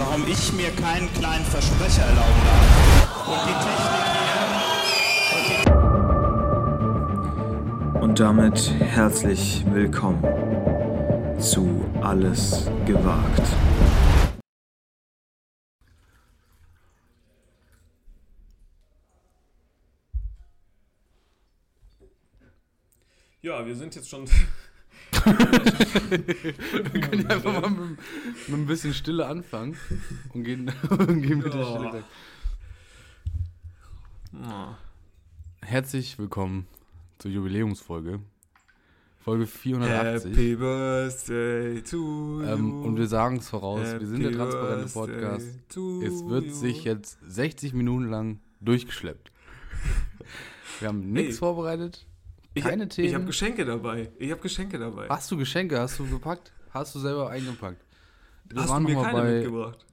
warum ich mir keinen kleinen Versprecher erlauben darf. Und die Technik Und damit herzlich willkommen zu Alles gewagt. Ja, wir sind jetzt schon. Wir können ja einfach mal mit, mit ein bisschen Stille anfangen und gehen, und gehen mit der. Stille weg. Herzlich willkommen zur Jubiläumsfolge. Folge 480. Happy Birthday to Ähm, you. und wir sagen es voraus, wir sind der Happy transparente Podcast. Es wird you. sich jetzt 60 Minuten lang durchgeschleppt. Wir haben nichts Ey, vorbereitet, keine hab, Themen. Ich habe Geschenke dabei. Ich habe Geschenke dabei. Hast du Geschenke? Hast du gepackt? Hast du selber eingepackt? Wir Hast waren du mir keine bei. mitgebracht?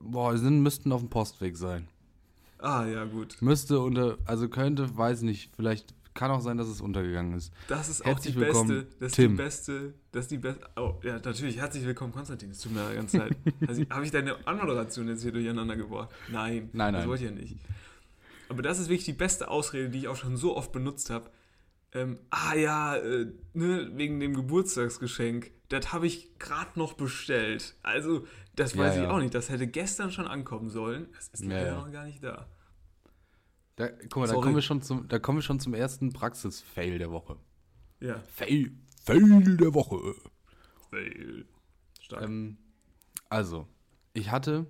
Boah, sind, müssten auf dem Postweg sein. Ah, ja, gut. Müsste unter, also könnte, weiß nicht, vielleicht kann auch sein, dass es untergegangen ist. Das ist auch Herzlich die willkommen, beste. Das ist Tim. die beste. Das ist die beste. Oh, ja, natürlich. Herzlich willkommen, Konstantin. Es tut mir die ganze Zeit. Also, Habe ich deine Anmoderation jetzt hier durcheinander gebracht? Nein. Nein, Das nein. wollte ich ja nicht. Aber das ist wirklich die beste Ausrede, die ich auch schon so oft benutzt habe. Ähm, ah ja, äh, ne, wegen dem Geburtstagsgeschenk. Das habe ich gerade noch bestellt. Also, das Ja, weiß ich ja. auch nicht. Das hätte gestern schon ankommen sollen. Das ist Ja, leider ja. noch gar nicht da. Da, guck mal, da kommen, wir schon zum, da kommen wir schon zum ersten Praxis-Fail der Woche. Ja. Fail, Fail der Woche. Fail. Stark. Ähm, also, ich hatte,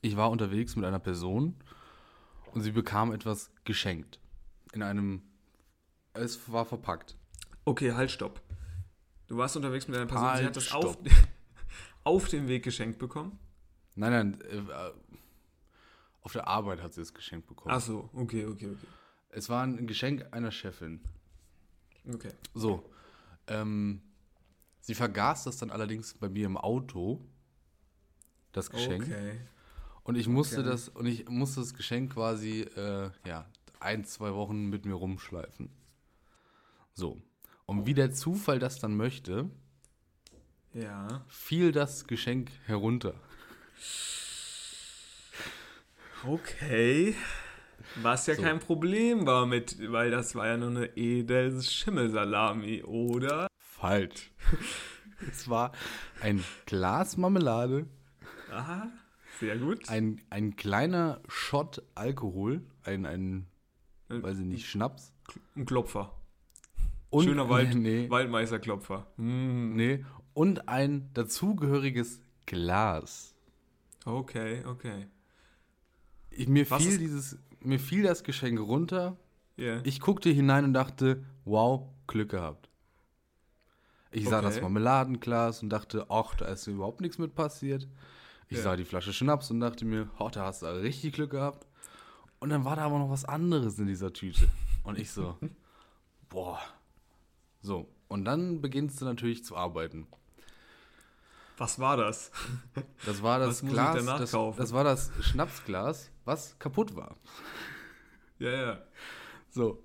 ich war unterwegs mit einer Person und sie bekam etwas geschenkt. In einem, es war verpackt. Okay, halt, stopp. Du warst unterwegs mit einer Person, sie Halt, hat das auf, stopp. auf dem Weg geschenkt bekommen? Nein, nein, äh, auf der Arbeit hat sie es geschenkt bekommen. Ach so, okay, okay, okay. Es war ein Geschenk einer Chefin. Okay. So, ähm, sie vergaß das dann allerdings bei mir im Auto, das Geschenk. Okay. Und ich musste Okay. das, und ich musste das Geschenk quasi, äh, ja, ein, zwei Wochen mit mir rumschleifen. So. Und wie der Zufall das dann möchte, Ja. fiel das Geschenk herunter. Okay. Was ja So. kein Problem war mit, weil das war ja nur eine edels Schimmelsalami, oder? Falsch. es war ein Glas Marmelade, Aha, sehr gut. ein, ein kleiner Shot Alkohol, ein, ein, Äh, weiß ich nicht, Schnaps. Ein Klopfer. Und, Schöner Wald, Nee, Waldmeisterklopfer. Mm, nee. Und ein dazugehöriges Glas. Okay, okay. Ich, mir, Was fiel dieses, mir fiel das Geschenk runter. Ja. Ich guckte hinein und dachte, wow, Glück gehabt. Ich sah Okay. das Marmeladenglas und dachte, ach, da ist überhaupt nichts mit passiert. Ich Ja. sah die Flasche Schnaps und dachte mir, oh, da hast du richtig Glück gehabt. Und dann war da aber noch was anderes in dieser Tüte. Und ich so, boah. So, und dann beginnst du natürlich zu arbeiten. Was war das? Das war das Was Glas, das, das war das Schnapsglas, was kaputt war. Ja, ja. So,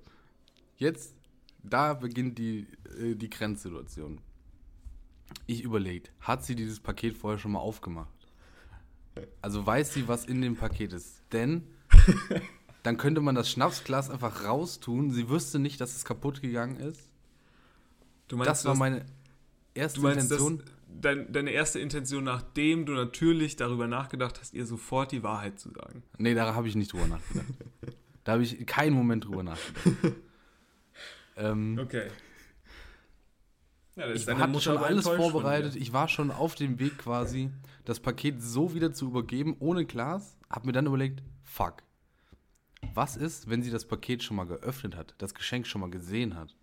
jetzt, da beginnt die, äh, die Grenzsituation. Ich überlegt, hat sie dieses Paket vorher schon mal aufgemacht? Also weiß sie, was in dem Paket ist. Denn dann könnte man das Schnapsglas einfach raustun. Sie wüsste nicht, dass es kaputt gegangen ist. Du meinst, Das war meine erste Du meinst, Intention. dein, deine erste Intention, nachdem du natürlich darüber nachgedacht hast, ihr sofort die Wahrheit zu sagen. Nee, da habe ich nicht drüber nachgedacht. da habe ich keinen Moment drüber nachgedacht. ähm, Okay. Ja, Ich hatte schon alles vorbereitet. Ich war schon auf dem Weg quasi, das Paket so wieder zu übergeben, ohne Glas. Hab mir dann überlegt, fuck. Was ist, wenn sie das Paket schon mal geöffnet hat, das Geschenk schon mal gesehen hat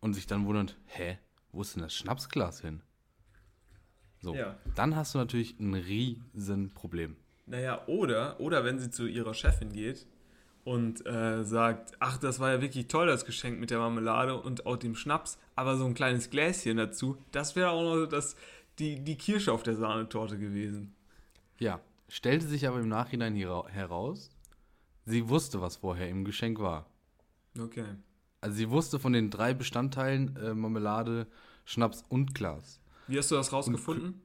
und sich dann wundert, hä, wo ist denn das Schnapsglas hin? So, Ja. dann hast du natürlich ein riesen Problem. Naja, oder, oder wenn sie zu ihrer Chefin geht und äh, sagt, ach, das war ja wirklich toll, das Geschenk mit der Marmelade und auch dem Schnaps, aber so ein kleines Gläschen dazu, das wäre auch noch das, die, die Kirsche auf der Sahnetorte gewesen. Ja, stellte sich aber im Nachhinein hera- heraus, sie wusste, was vorher im Geschenk war. Okay. Also sie wusste von den drei Bestandteilen äh, Marmelade, Schnaps und Glas. Wie hast du das rausgefunden?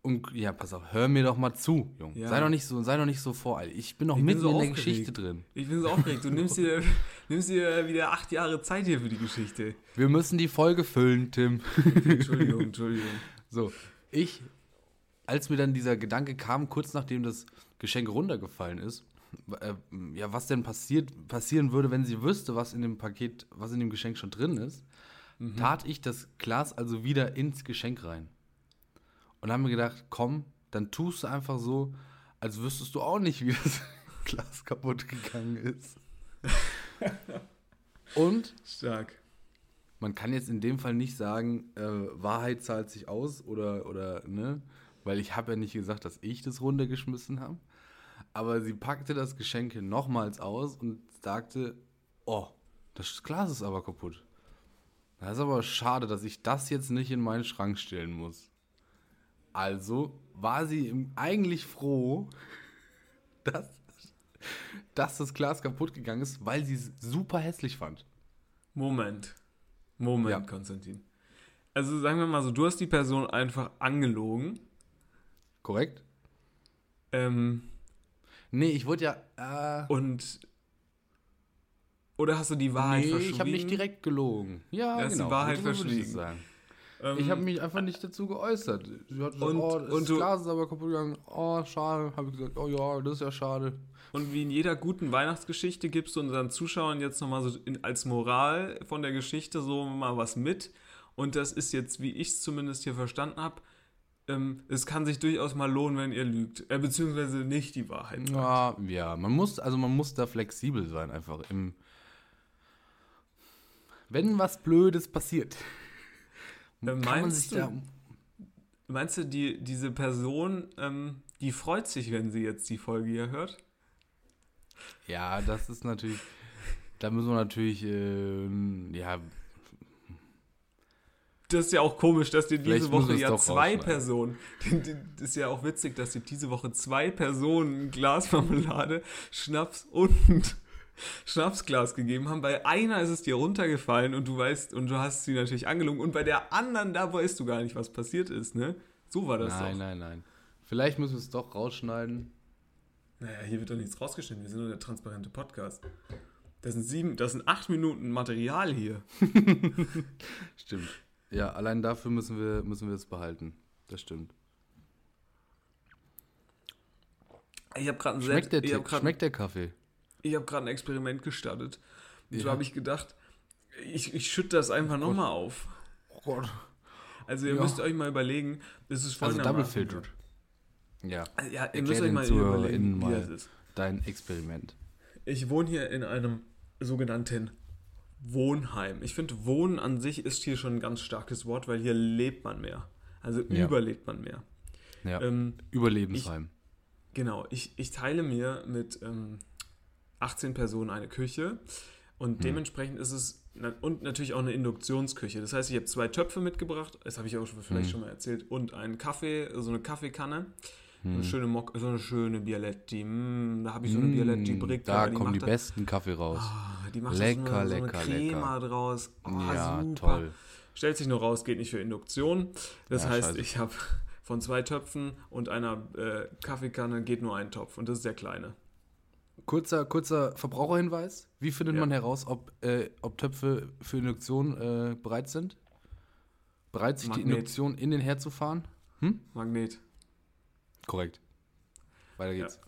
Und ja, pass auf, hör mir doch mal zu, Junge. Ja. Sei doch nicht so, sei doch nicht so voreilig. Ich bin noch Ich bin mitten so in der aufgeregt. Geschichte drin. Ich bin so aufgeregt. Du nimmst dir, nimmst dir wieder acht Jahre Zeit hier für die Geschichte. Wir müssen die Folge füllen, Tim. Entschuldigung, Entschuldigung. So, ich, als mir dann dieser Gedanke kam, kurz nachdem das Geschenk runtergefallen ist, äh, ja, was denn passiert, passieren würde, wenn sie wüsste, was in dem Paket, was in dem Geschenk schon drin ist, tat ich das Glas also wieder ins Geschenk rein. Und haben mir gedacht, komm, dann tust du einfach so, als wüsstest du auch nicht, wie das Glas kaputt gegangen ist. Und Stark. man kann jetzt in dem Fall nicht sagen, äh, Wahrheit zahlt sich aus oder, oder ne? Weil ich habe ja nicht gesagt, dass ich das runtergeschmissen habe. Aber sie packte das Geschenk nochmals aus und sagte, oh, das Glas ist aber kaputt. Das ist aber schade, dass ich das jetzt nicht in meinen Schrank stellen muss. Also war sie eigentlich froh, dass, dass das Glas kaputt gegangen ist, weil sie es super hässlich fand. Moment. Moment, Ja. Konstantin. Also sagen wir mal so, du hast die Person einfach angelogen. Korrekt? Ähm, Nee, ich wurde ja. Äh, und. Oder hast du die Wahrheit nee, verschwiegen? ich habe nicht direkt gelogen. Ja, Du hast die genau. Wahrheit verschwiegen. Ähm, Ich habe mich einfach nicht dazu geäußert. Sie hat gesagt, Und- oh, das und du- Glas ist aber kaputt gegangen. Oh, schade. Habe ich gesagt, oh ja, das ist ja schade. Und wie in jeder guten Weihnachtsgeschichte gibst du unseren Zuschauern jetzt nochmal so in, als Moral von der Geschichte so mal was mit. Und das ist jetzt, wie ich es zumindest hier verstanden habe, ähm, es kann sich durchaus mal lohnen, wenn ihr lügt. Äh, beziehungsweise nicht die Wahrheit. sagt. Ja, ja, man muss, also man muss da flexibel sein, einfach im. Wenn was Blödes passiert, Äh, kann man meinst sich du- da. Meinst du, die, diese Person, ähm, die freut sich, wenn sie jetzt die Folge hier hört? Ja, das ist natürlich. Da müssen wir natürlich, ähm, ja, Das ist ja auch komisch, dass dir diese Woche ja zwei. Personen, das ist ja auch witzig, dass dir diese Woche zwei Personen ein Glas Marmelade, Schnaps und Schnapsglas gegeben haben. Bei einer ist es dir runtergefallen und du weißt, und du hast sie natürlich angelogen und bei der anderen, da weißt du gar nicht, was passiert ist, ne? So war das nein, doch. nein, nein. Vielleicht müssen wir es doch rausschneiden. Naja, hier wird doch nichts rausgeschnitten, wir sind nur der transparente Podcast. Das sind sieben, das sind acht Minuten Material hier. Stimmt. Ja, allein dafür müssen wir, müssen wir es behalten. Das stimmt. Ich habe gerade ein, Schmeckt der, grad- schmeckt der Kaffee? ich hab grad ein Experiment gestartet. Und so Ja. habe ich gedacht, ich, ich schütte das einfach nochmal auf. Oh Gott. Also ihr Ja. müsst euch mal überlegen, das ist Also folgendermaßen. Double Filtered. Ja, Ja, ihr Erklär müsst euch mal überlegen, wie mal. das ist. dein Experiment. Ich wohne hier in einem sogenannten Wohnheim. Ich finde, Wohnen an sich ist hier schon ein ganz starkes Wort, weil hier lebt man mehr. Also Ja. überlebt man mehr. Ja, Ähm, Überlebensheim. Genau, ich, ich teile mir mit ähm, 18 Personen eine Küche und dementsprechend ist es und natürlich auch eine Induktionsküche. Das heißt, ich habe zwei Töpfe mitgebracht, das habe ich auch schon, vielleicht schon mal erzählt, und einen Kaffee, so eine Kaffeekanne. Eine schöne Mock, so eine schöne Bialetti. Mm, da habe ich so eine Bialetti Mm, Bricca. da kommen macht die da- besten Kaffee raus. Ah, die macht Lecker, da so eine, so lecker, eine Crema lecker. draus. Oh, ja, super. toll. Stellt sich nur raus, geht nicht für Induktion. Das Ja, heißt, scheiße. ich habe von zwei Töpfen und einer äh, Kaffeekanne geht nur ein Topf und das ist der kleine. Kurzer, kurzer Verbraucherhinweis. Wie findet Ja. man heraus, ob, äh, ob Töpfe für Induktion äh, bereit sind? Bereit, sich die Magnet. Induktion in den Herd zu fahren? Magnet. Korrekt. Weiter geht's.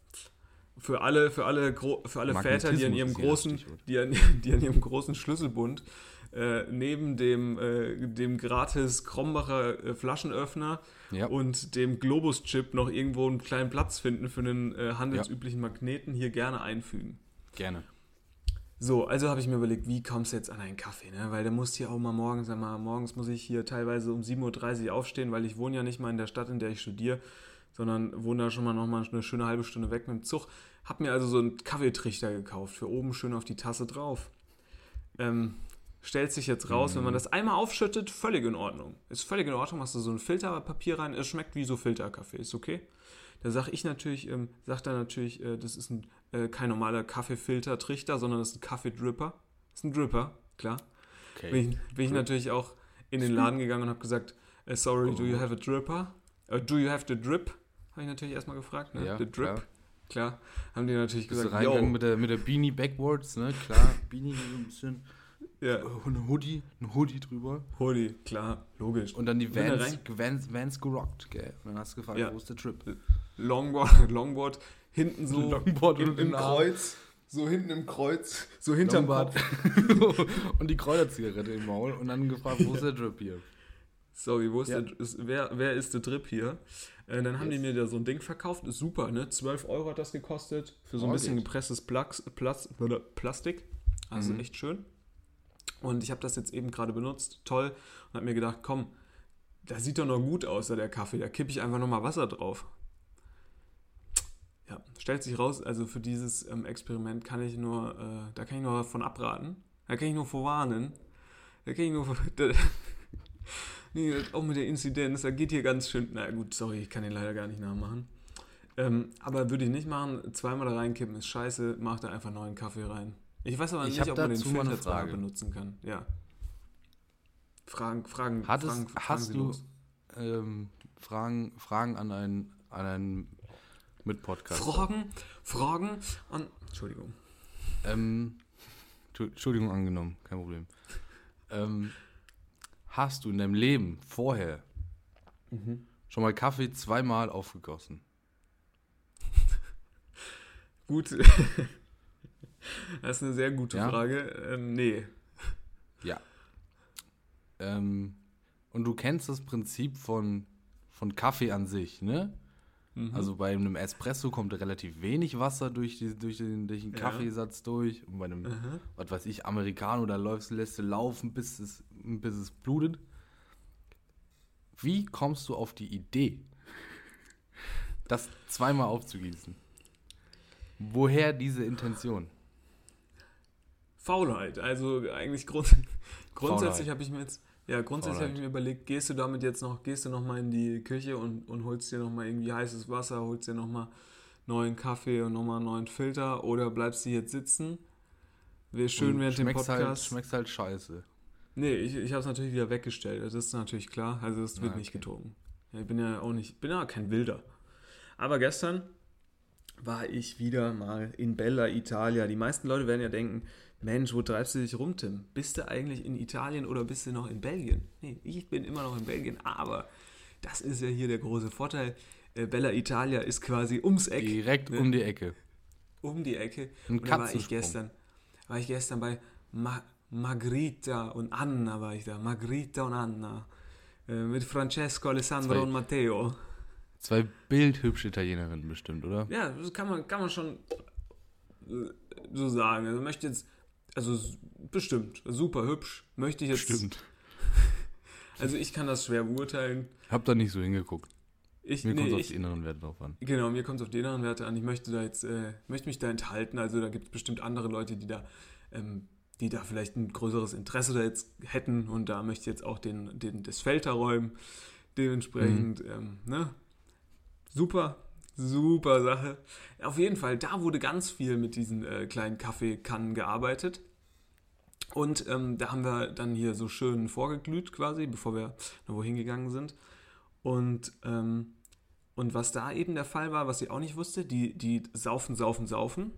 Für alle, für alle, Gro für alle Väter, die an ihrem großen, die an, die an ihrem großen Schlüsselbund äh, neben dem, äh, dem gratis Krombacher äh, Flaschenöffner Ja. und dem Globus-Chip noch irgendwo einen kleinen Platz finden für einen äh, handelsüblichen Magneten hier gerne einfügen. Gerne. So, also habe ich mir überlegt, wie kommst du jetzt an einen Kaffee, ne? Weil der muss hier auch mal morgens, sag mal, morgens muss ich hier teilweise um 7.30 Uhr aufstehen, weil ich wohne ja nicht mal in der Stadt, in der ich studiere, sondern wohne da schon mal noch mal eine schöne halbe Stunde weg mit dem Zug. Hab mir also so einen Kaffeetrichter gekauft, für oben schön auf die Tasse drauf. Ähm, stellt sich jetzt raus, wenn man das einmal aufschüttet, völlig in Ordnung. Ist völlig in Ordnung, machst du so ein Filterpapier rein, es schmeckt wie so Filterkaffee, ist okay. Da sag ich natürlich, ähm, sagt er natürlich, äh, das ist ein, äh, kein normaler Kaffeefilter-Trichter, sondern das ist ein Kaffeedripper. Das ist ein Dripper, klar. Okay. Bin ich, bin ich natürlich auch in den Laden gegangen und habe gesagt, äh, sorry, do you have a dripper? Äh, do you have the drip? Habe ich natürlich erstmal gefragt, ne? Ja, the drip. klar. Klar. Haben die natürlich Bist du gesagt, reingegangen yo. mit der, mit der Beanie backwards, ne? Klar, Beanie so ein bisschen. Ja, Ein Hoodie, ein Hoodie drüber. Hoodie, klar, logisch. Und dann die Vans, rein- Vans, Vans gerockt, gell? Und dann hast du gefragt, Ja. wo ist der Trip? Longboard, Longboard, hinten so Longboard im, im. Kreuz, so hinten im Kreuz, so hinterm Longboard. Kopf. und die Kräuterzigarette im Maul und dann gefragt, wo ist der Drip hier? Sorry, wo ist Ja. der, ist, wer, wer ist der Drip hier? Äh, dann haben die mir da so ein Ding verkauft, ist super, ne? 12 Euro hat das gekostet, für so ein Oh, bisschen geht. gepresstes Plax, Plas, Plastik. Also Mhm. echt schön. Und ich habe das jetzt eben gerade benutzt, toll, und habe mir gedacht, komm, das sieht doch noch gut aus, der Kaffee, da kippe ich einfach nochmal Wasser drauf. Ja, stellt sich raus, also für dieses ähm, Experiment kann ich nur, äh, da kann ich nur von abraten, da kann ich nur vorwarnen, da kann ich nur, nee, auch mit der Inzidenz, da geht hier ganz schön, na gut, sorry, ich kann den leider gar nicht nachmachen. Ähm, aber würde ich nicht machen, zweimal da reinkippen ist scheiße, mach da einfach neuen Kaffee rein. Ich weiß aber Ich nicht, ob man den Filter benutzen kann. Ja. Fragen, Fragen, Hattest, Fragen, fragen hast du ähm, Fragen, Fragen an einen, an einen Mitpodcast? Fragen, Fragen an. Entschuldigung. Ähm, Entschu- Entschuldigung angenommen, kein Problem. Ähm, hast du in deinem Leben vorher Mhm. schon mal Kaffee zweimal aufgegossen? Gut. das ist eine sehr gute Ja? Frage. Ähm, nee. Ja. Ähm, und du kennst das Prinzip von, von Kaffee an sich, ne? Mhm. Also bei einem Espresso kommt relativ wenig Wasser durch, die, durch, den, durch den Ja. Kaffeesatz durch. Und bei einem, Aha. was weiß ich, Americano, da läufst, lässt du laufen, bis es, bis es blutet. Wie kommst du auf die Idee, das zweimal aufzugießen? Woher diese Intention? Faulheit. Also eigentlich grund grundsätzlich habe ich mir jetzt, ja, grundsätzlich habe ich mir überlegt, gehst du damit jetzt noch, gehst du noch mal in die Küche und, und holst dir noch mal irgendwie heißes Wasser, holst dir noch mal neuen Kaffee und noch mal einen neuen Filter oder bleibst du jetzt sitzen? Wäre schön Und während dem halt, Podcast. schmeckst halt scheiße. Nee, ich, ich habe es natürlich wieder weggestellt. Das ist natürlich klar. Also es wird Ah, nicht okay. getrunken. Ja, ich bin ja auch nicht, bin ja kein Wilder. Aber gestern war ich wieder mal in Bella Italia. Die meisten Leute werden ja denken, Mensch, wo treibst du dich rum, Tim? Bist du eigentlich in Italien oder bist du noch in Belgien? Nee, ich bin immer noch in Belgien, aber das ist ja hier der große Vorteil. Äh, Bella Italia ist quasi ums Eck. Direkt ne? um die Ecke. um die Ecke. Ein und da war ich gestern, war ich gestern bei Ma Margherita und Anna war ich da. Margherita und Anna. Äh, mit Francesco, Alessandro Zwei- und Matteo. Zwei bildhübsche Italienerinnen bestimmt, oder? Ja, das kann man, kann man schon äh, so sagen. Also möchte jetzt, also bestimmt, super hübsch. Möchte ich jetzt. Bestimmt. Also ich kann das schwer beurteilen. Hab da nicht so hingeguckt. Ich, Mir kommt nee, auf die inneren Werte drauf an. Genau, mir kommt es auf die inneren Werte an. Ich möchte da jetzt, äh, möchte mich da enthalten. Also da gibt es bestimmt andere Leute, die da, ähm, die da vielleicht ein größeres Interesse da jetzt hätten und da möchte ich jetzt auch den, den, das Feld da räumen. Dementsprechend, ähm, ne? Super, super Sache. Auf jeden Fall, da wurde ganz viel mit diesen äh, kleinen Kaffeekannen gearbeitet. Und ähm, da haben wir dann hier so schön vorgeglüht quasi, bevor wir noch wohin gegangen sind. Und, ähm, und was da eben der Fall war, was ich auch nicht wusste, die, die saufen, saufen, saufen.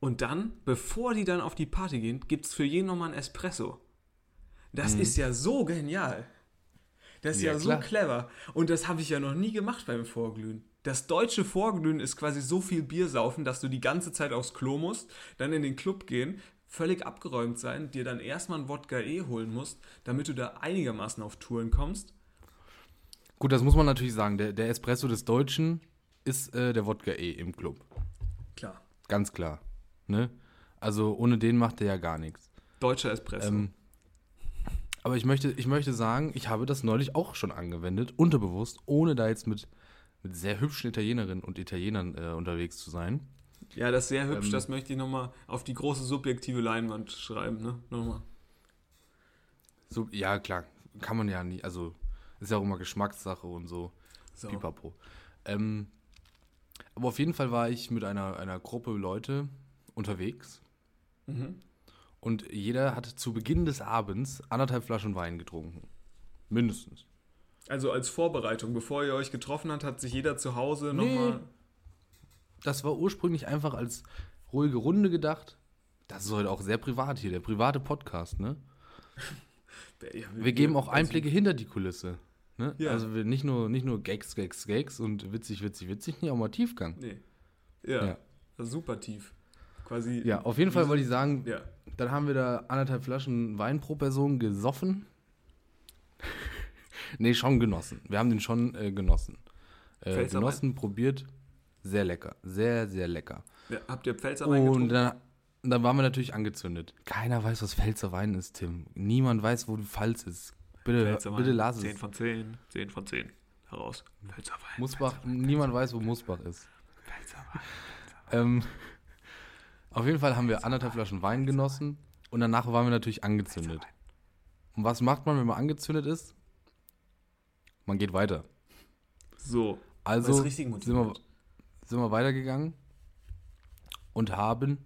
Und dann, bevor die dann auf die Party gehen, gibt es für jeden nochmal ein Espresso. Das Mhm. ist ja so genial. Das ist ja, Ja, so clever. Und das habe ich ja noch nie gemacht beim Vorglühen. Das deutsche Vorglühen ist quasi so viel Bier saufen, dass du die ganze Zeit aufs Klo musst, dann in den Club gehen, völlig abgeräumt sein, dir dann erstmal ein Wodka E holen musst, damit du da einigermaßen auf Touren kommst. Gut, das muss man natürlich sagen. Der, der Espresso des Deutschen ist äh, der Wodka E im Club. Klar. Ganz klar. Ne? Also ohne den macht er ja gar nichts. Deutscher Espresso. Ähm, aber ich möchte, ich möchte sagen, ich habe das neulich auch schon angewendet, unterbewusst, ohne da jetzt mit, mit sehr hübschen Italienerinnen und Italienern äh, unterwegs zu sein. ja, das ist sehr hübsch, ähm, das möchte ich nochmal auf die große subjektive Leinwand schreiben, ne? Nochmal. So, ja, klar, kann man ja nie, also ist ja auch immer Geschmackssache und so. So. Pipapo. Ähm, aber auf jeden Fall war ich mit einer, einer Gruppe Leute unterwegs Mhm. Und jeder hat zu Beginn des Abends anderthalb Flaschen Wein getrunken. Mindestens. Also als Vorbereitung, bevor ihr euch getroffen habt, hat sich jeder zu Hause Nee. nochmal. Das war ursprünglich einfach als ruhige Runde gedacht. Das ist heute auch sehr privat hier, der private Podcast, ne? Ja, Wir geben auch also- Einblicke hinter die Kulisse. Ne? Ja. Also wir nicht nur, nicht nur Gags, Gags, Gags und witzig, witzig, witzig, nicht auch mal Tiefgang. Nee. Ja, Ja. Super tief. Quasi. Ja, auf jeden Fall wollte ich sagen, Ja. dann haben wir da anderthalb Flaschen Wein pro Person gesoffen. nee, schon genossen. Wir haben den schon äh, genossen. Äh, Pfälzer genossen, probiert. Sehr lecker. Sehr, sehr lecker. ja. Habt ihr Pfälzerwein Und dann, dann waren wir natürlich angezündet. Keiner weiß, was Pfälzer Wein ist, Tim. Niemand weiß, wo Pfalz ist. Bitte, Pfälzerwein. bitte lass 10 es. von 10. 10 von 10. Heraus. Pfälzerwein. Musbach, niemand weiß, wo Musbach ist. Pfälzerwein. Ähm, auf jeden Fall haben wir anderthalb Flaschen Wein genossen und danach waren wir natürlich angezündet. Und was macht man, wenn man angezündet ist? Man geht weiter. So. Also sind wir, sind wir weitergegangen und haben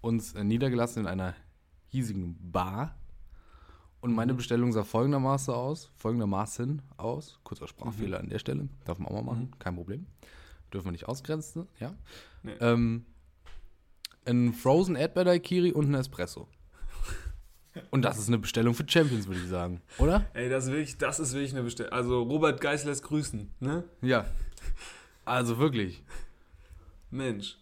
uns äh, niedergelassen in einer hiesigen Bar. Und Mhm. meine Bestellung sah folgendermaßen aus, folgendermaßen aus. Kurzer Sprachfehler Mhm. an der Stelle, darf man auch mal machen, kein Problem. Dürfen wir nicht ausgrenzen, ja. Nee. Ähm, ein Frozen Erdbeer Daiquiri und ein Espresso. Und das ist eine Bestellung für Champions, würde ich sagen, oder? Ey, das ist wirklich, das ist wirklich eine Bestellung. Also Robert Geis lässt grüßen, ne? Ja. Also wirklich. Mensch.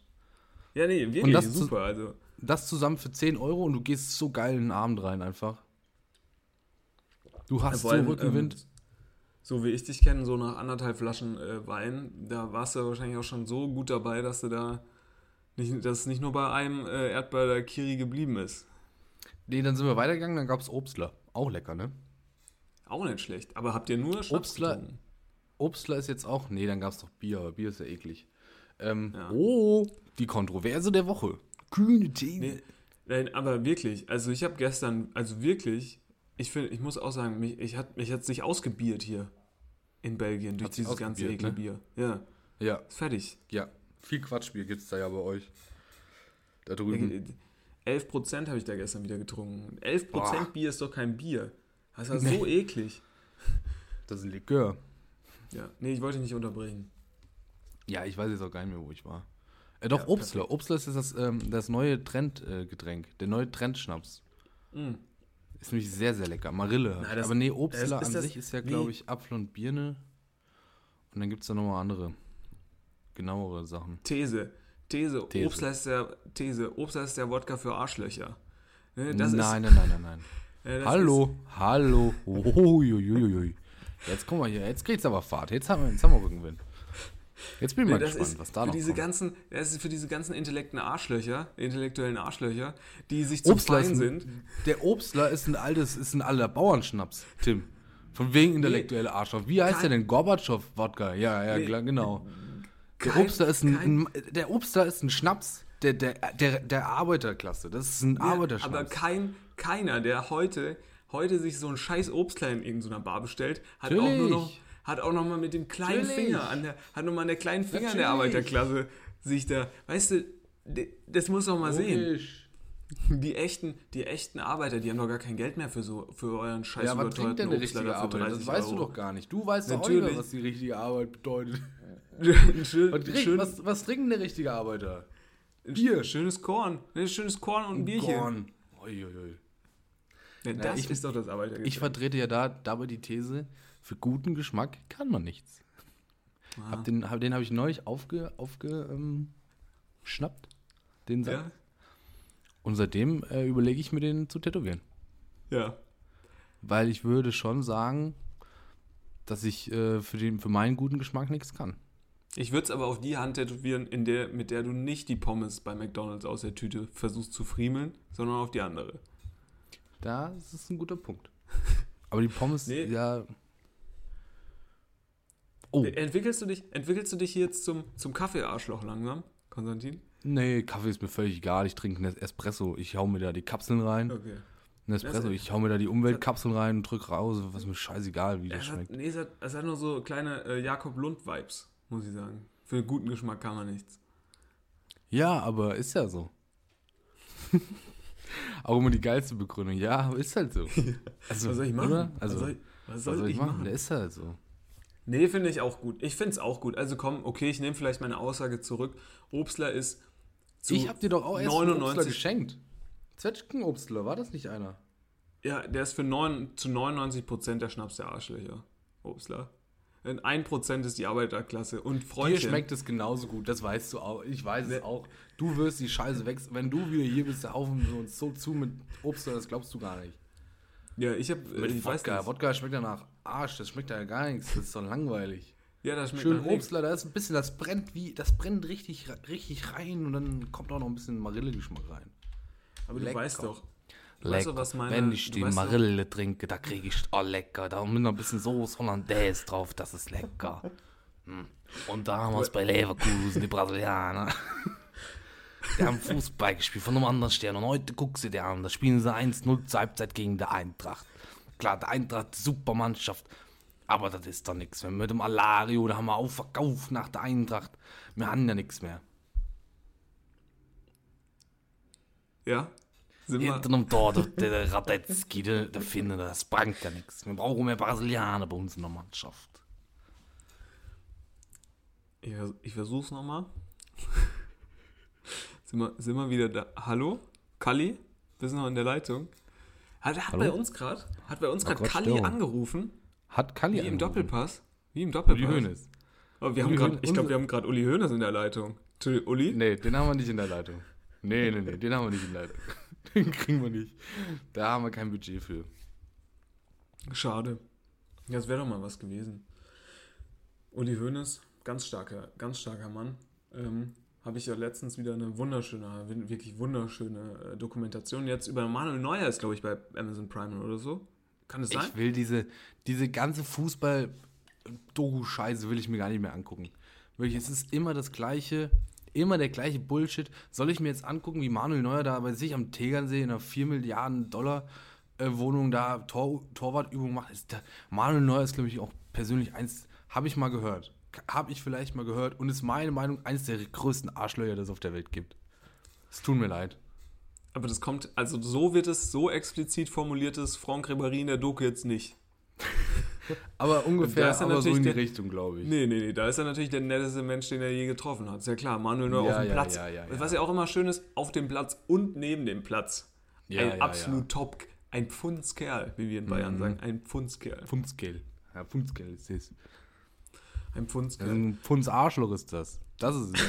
Ja, nee, wirklich Und das super. Also, Das zusammen für 10 Euro und du gehst so geil in den Abend rein einfach. Du hast vor so allem, Rückenwind. ähm, so wie ich dich kenne, so nach anderthalb Flaschen äh, Wein, da warst du wahrscheinlich auch schon so gut dabei, dass du da nicht, dass es nicht nur bei einem äh, Erdbeer Kiri geblieben ist. nee, dann sind wir weitergegangen, dann gab es Obstler. Auch lecker, ne? Auch nicht schlecht. Aber habt ihr nur Schnaps Obstler- getrunken? Obstler ist jetzt auch. Nee, dann gab es doch Bier, aber Bier ist ja eklig. Ähm, Ja. Oh, die Kontroverse der Woche. Kühne These. Nee, nein, aber wirklich, also ich habe gestern, also wirklich, ich finde, ich muss auch sagen, mich, ich hat, mich hat sich ausgebiert hier in Belgien durch Hat dieses ganze ausgebiert, ne? Ekelbier. Ja, Ja, ist fertig. ja. Viel Quatschbier gibt es da ja bei euch. Da drüben. 11% habe ich da gestern wieder getrunken. 11% Boah. Bier ist doch kein Bier. Das ist ja so eklig. Das ist ein Likör. Ja, nee, ich wollte dich nicht unterbrechen. Ja, ich weiß jetzt auch gar nicht mehr, wo ich war. Äh, doch, Ja, Obstler. Obstler ist das, ähm, das neue Trendgetränk. Äh, der neue Trendschnaps. Mm. Ist nämlich sehr, sehr lecker. Marille. Na, das- Aber nee, Obstler das- an das- sich ist ja, nee. glaube ich, Apfel und Birne. Und dann gibt es da nochmal andere, genauere Sachen. These. These. These. Obstler ist der These. Obstler ist der Wodka für Arschlöcher. Ne, nein, nein, nein, nein, nein. das Hallo, hallo. Uiuiui. Jetzt guck mal hier, jetzt geht's aber Fahrt. Jetzt haben wir, jetzt haben wir Rückenwind. Jetzt bin ich Nee, mal das gespannt, was da noch diese kommt. ganzen, das ist für diese ganzen intellekten Arschlöcher, intellektuellen Arschlöcher, die sich zu Obstler fein ein, sind. Der Obstler ist ein altes, ist ein alter Bauernschnaps, Tim. Von wegen intellektuelle Arschloch. Wie heißt Kein- der denn? Gorbatschow-Wodka. Ja, ja, Nee. genau. Der Kein- Obstler ist ein, ein, der Obstler ist ein Schnaps der, der, der, der Arbeiterklasse. Das ist ein Ja, Arbeiterschnaps. aber kein, keiner, der heute, heute sich so einen scheiß Obstler in irgendeiner Bar bestellt, hat auch nur Natürlich. noch, hat auch noch mal mit dem kleinen Natürlich. Finger an der, hat noch mal an der kleinen Finger Natürlich. der Arbeiterklasse sich da, weißt du, das muss doch mal sehen. Logisch. Die echten, die echten Arbeiter, die haben doch gar kein Geld mehr für so, für euren scheiß Ja, was trinkt denn eine Obstler richtige Arbeit? Das 30 weißt du Euro. doch gar nicht. Du weißt doch auch nicht Natürlich. was die richtige Arbeit bedeutet. Ein Was, schön, was, was trinkt denn der richtige Arbeiter? Bier. Schönes Korn. Ne, schönes Korn und ein Bierchen. Korn. Uiuiui. Ja, Na, das ich- ist doch das Arbeitergetränk. Ich vertrete ja da dabei die These, für guten Geschmack kann man nichts. Ah. Hab den hab, den habe ich neulich aufge, aufge, ähm, den Satz. ja? Und seitdem äh, überlege ich mir den zu tätowieren. Ja. Weil ich würde schon sagen, dass ich äh, für, den, für meinen guten Geschmack nichts kann. Ich würde es aber auf die Hand tätowieren, in der, mit der du nicht die Pommes bei McDonalds aus der Tüte versuchst zu friemeln, sondern auf die andere. Das ist ein guter Punkt. Aber die Pommes, Nee. ja. Oh, Entwickelst du dich, entwickelst du dich jetzt zum, zum Kaffeearschloch langsam, Konstantin? nee, Kaffee ist mir völlig egal. Ich trinke einen Espresso. Ich hau mir da die Kapseln rein. Okay. Ein Espresso, Das- ich hau mir da die Umweltkapseln rein und drück raus. Was mir scheißegal, wie das hat, schmeckt. nee, es hat, es hat nur so kleine äh, Jakob Lund-Vibes, muss ich sagen. Für einen guten Geschmack kann man nichts. Ja, aber ist ja so. Auch immer die geilste Begründung. Ja, aber ist halt so. Also, Was soll ich machen? Oder? Also, was, soll ich, Was Was soll ich machen? Der ist halt so. Nee, finde ich auch gut. Ich finde es auch gut. Also komm, okay, ich nehme vielleicht meine Aussage zurück. Obstler ist zu ich hab dir doch auch erst einen Obstler 99 geschenkt. Zwetschgen-Obstler, war das nicht einer? Ja, der ist für neun, zu 99% der Schnaps der Arschlöcher. Obstler. In 1% ist die Arbeiterklasse. Und Dir Freundchen. schmeckt es genauso gut, das weißt du auch. Ich weiß es auch. Du wirst die Scheiße weg. Wenn du wieder hier bist, haufen wir uns so zu mit Obstler, das glaubst du gar nicht. Ja, ich habe. Mit Ich weiß Wodka. nicht. Wodka schmeckt ja nach Arsch, das schmeckt ja gar nichts. Das ist doch langweilig. Ja, das schmeckt Schön. Obstler, da ist ein bisschen, das brennt wie, das brennt richtig, richtig rein und dann kommt auch noch ein bisschen Marille-Geschmack rein. Aber du Lecker. weißt doch. Du weißt was meine, Wenn ich du die Marille trinke, da kriege ich, oh lecker, da mit noch ein bisschen Soße Hollandaise drauf, das ist lecker. Hm. Und da haben wir es bei Leverkusen, die Brasilianer. Die haben Fußball gespielt von einem anderen Stern und heute guckst du dir an, da spielen sie 1-0 zur Halbzeit gegen die Eintracht. Klar, die Eintracht, super Mannschaft, aber das ist doch nichts mehr. Mit dem Alario, da haben wir auch verkauft nach der Eintracht. Wir haben ja nichts mehr. Ja? Sind wir, Hinter dem Tor, der, der Radetzky, der, der Finne, das bringt ja nichts. Wir brauchen mehr Brasilianer bei uns in der Mannschaft. ich, ich versuch's nochmal. sind, wir, sind wir wieder da? Hallo? Kalli? Bist du noch in der Leitung? Hat, hat Hallo? bei uns gerade hat bei uns gerade Gott, Kalli Störung. angerufen? Hat Kalli Wie im angerufen. Doppelpass? Wie im Uli Doppelpass? Hoeneß. Aber wir haben Uli grad, Hoeneß- ich glaube, wir haben gerade Uli Hoeneß in der Leitung. Entschuldigung, Uli? Nee, den haben wir nicht in der Leitung. Nee, nee, nee, den haben wir nicht in der Leitung. Den kriegen wir nicht. Da haben wir kein Budget für. Schade. Ja, das wäre doch mal was gewesen. Uli Hoeneß, ganz starker, ganz starker Mann. Ähm, Habe ich ja letztens wieder eine wunderschöne, wirklich wunderschöne äh, Dokumentation. Jetzt über Manuel Neuer ist, glaube ich, bei Amazon Prime oder so. Kann es sein? Ich will diese, diese ganze Fußball-Doku-Scheiße will ich mir gar nicht mehr angucken. Wirklich, es ist immer das gleiche, immer der gleiche Bullshit. Soll ich mir jetzt angucken, wie Manuel Neuer da bei sich am Tegernsee in einer 4 Milliarden Dollar äh, Wohnung da Tor, Torwartübung macht? Ist da, Manuel Neuer ist, glaube ich, auch persönlich eins, habe ich mal gehört. Habe ich vielleicht mal gehört und ist meine Meinung eines der größten Arschlöcher, das es auf der Welt gibt. Es tut mir leid. Aber das kommt, also so wird es, so explizit formuliert es Franck Ribéry in der Doku jetzt nicht. Aber ungefähr Da ist er aber so in die der- Richtung, glaube ich. Nee, nee, nee, da ist er natürlich der netteste Mensch, den er je getroffen hat. Ist ja klar, Manuel Neuer Ja, auf dem ja, Platz. ja, ja, ja. Was ja auch immer schön ist, auf dem Platz und neben dem Platz. Ja, ein absolut top, ein Pfundskerl, wie wir in Bayern Mhm. sagen. Ein Pfundskerl. Pfundsgeld. Ja, Pfundsgeld ist das. Ein Pfundskerl. Ein Pfunds Arschloch ist das. Das ist es.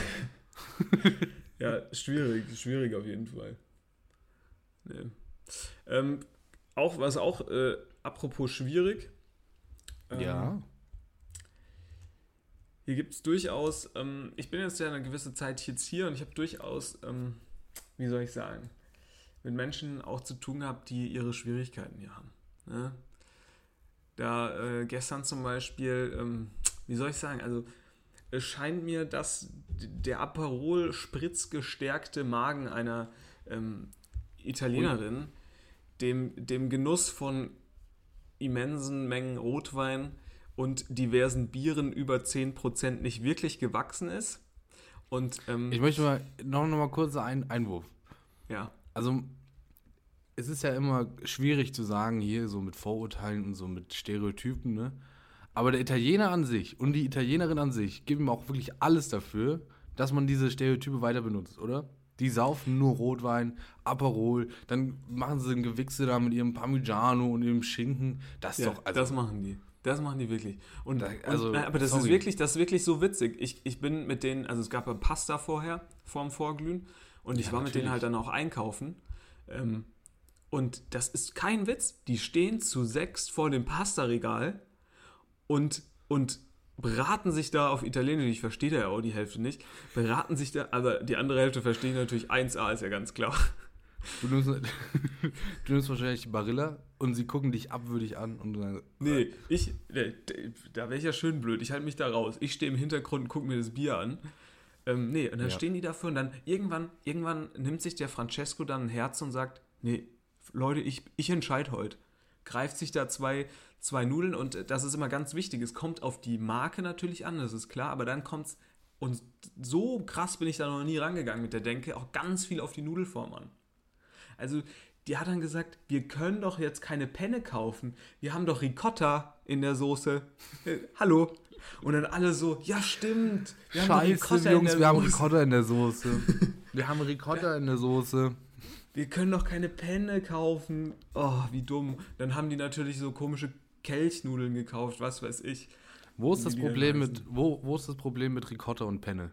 Ja, schwierig, schwierig auf jeden Fall. Nee. Ähm, auch, was auch, äh, apropos schwierig. Ähm, ja. Hier gibt es durchaus, ähm, ich bin jetzt ja eine gewisse Zeit jetzt hier und ich habe durchaus, ähm, wie soll ich sagen, mit Menschen auch zu tun gehabt, die ihre Schwierigkeiten hier haben. Ne? Da äh, gestern zum Beispiel, ähm, wie soll ich sagen, also es scheint mir, dass der Aperol spritzgestärkte Magen einer ähm, Italienerin dem, dem Genuss von immensen Mengen Rotwein und diversen Bieren über 10% nicht wirklich gewachsen ist. Und ähm, Ich möchte mal noch, noch mal kurz einen Einwurf. ja, Also, es ist ja immer schwierig zu sagen, hier so mit Vorurteilen und so mit Stereotypen, ne? Aber der Italiener an sich und die Italienerin an sich geben auch wirklich alles dafür, dass man diese Stereotype weiter benutzt, oder? Die saufen nur Rotwein, Aperol, dann machen sie ein Gewichse da mit ihrem Parmigiano und ihrem Schinken. Das ist ja doch, also, das machen die. Das machen die wirklich. Und, Da- und also, nein, aber das ist wirklich, das ist wirklich so witzig. Ich, ich bin mit denen, also es gab ja Pasta vorher, vorm Vorglühen, und ich Ja, war mit denen natürlich. halt dann auch einkaufen. Ähm, und das ist kein Witz. Die stehen zu sechs vor dem Pasta-Regal und, und beraten sich da auf Italienisch, ich verstehe da ja auch die Hälfte nicht, beraten sich da, aber die andere Hälfte verstehe ich natürlich 1a, ist ja ganz klar. du, nimmst, du nimmst wahrscheinlich Barilla und sie gucken dich abwürdig an und sagen, Nee, ich, nee, da wäre ich ja schön blöd, ich halte mich da raus. Ich stehe im Hintergrund und gucke mir das Bier an. Ähm, nee, und dann Ja. stehen die dafür und dann irgendwann, irgendwann nimmt sich der Francesco dann ein Herz und sagt, nee, Leute, ich, ich entscheide heute. Greift sich da zwei, zwei Nudeln und äh, das ist immer ganz wichtig. Es kommt auf die Marke natürlich an, das ist klar, aber dann kommt es, und so krass bin ich da noch nie rangegangen mit der Denke, auch ganz viel auf die Nudelform an. Also die hat dann gesagt, wir können doch jetzt keine Penne kaufen. Wir haben doch Ricotta in der Soße. Hallo. Und dann alle so, ja stimmt. Wir haben Scheiße, in Jungs, der wir haben. Ricotta in der Soße. wir haben Ricotta in der Soße. Wir können doch keine Penne kaufen. Oh, wie dumm. Dann haben die natürlich so komische Kelchnudeln gekauft, was weiß ich. Wo ist das die Problem mit, wo, wo ist das Problem mit Ricotta und Penne?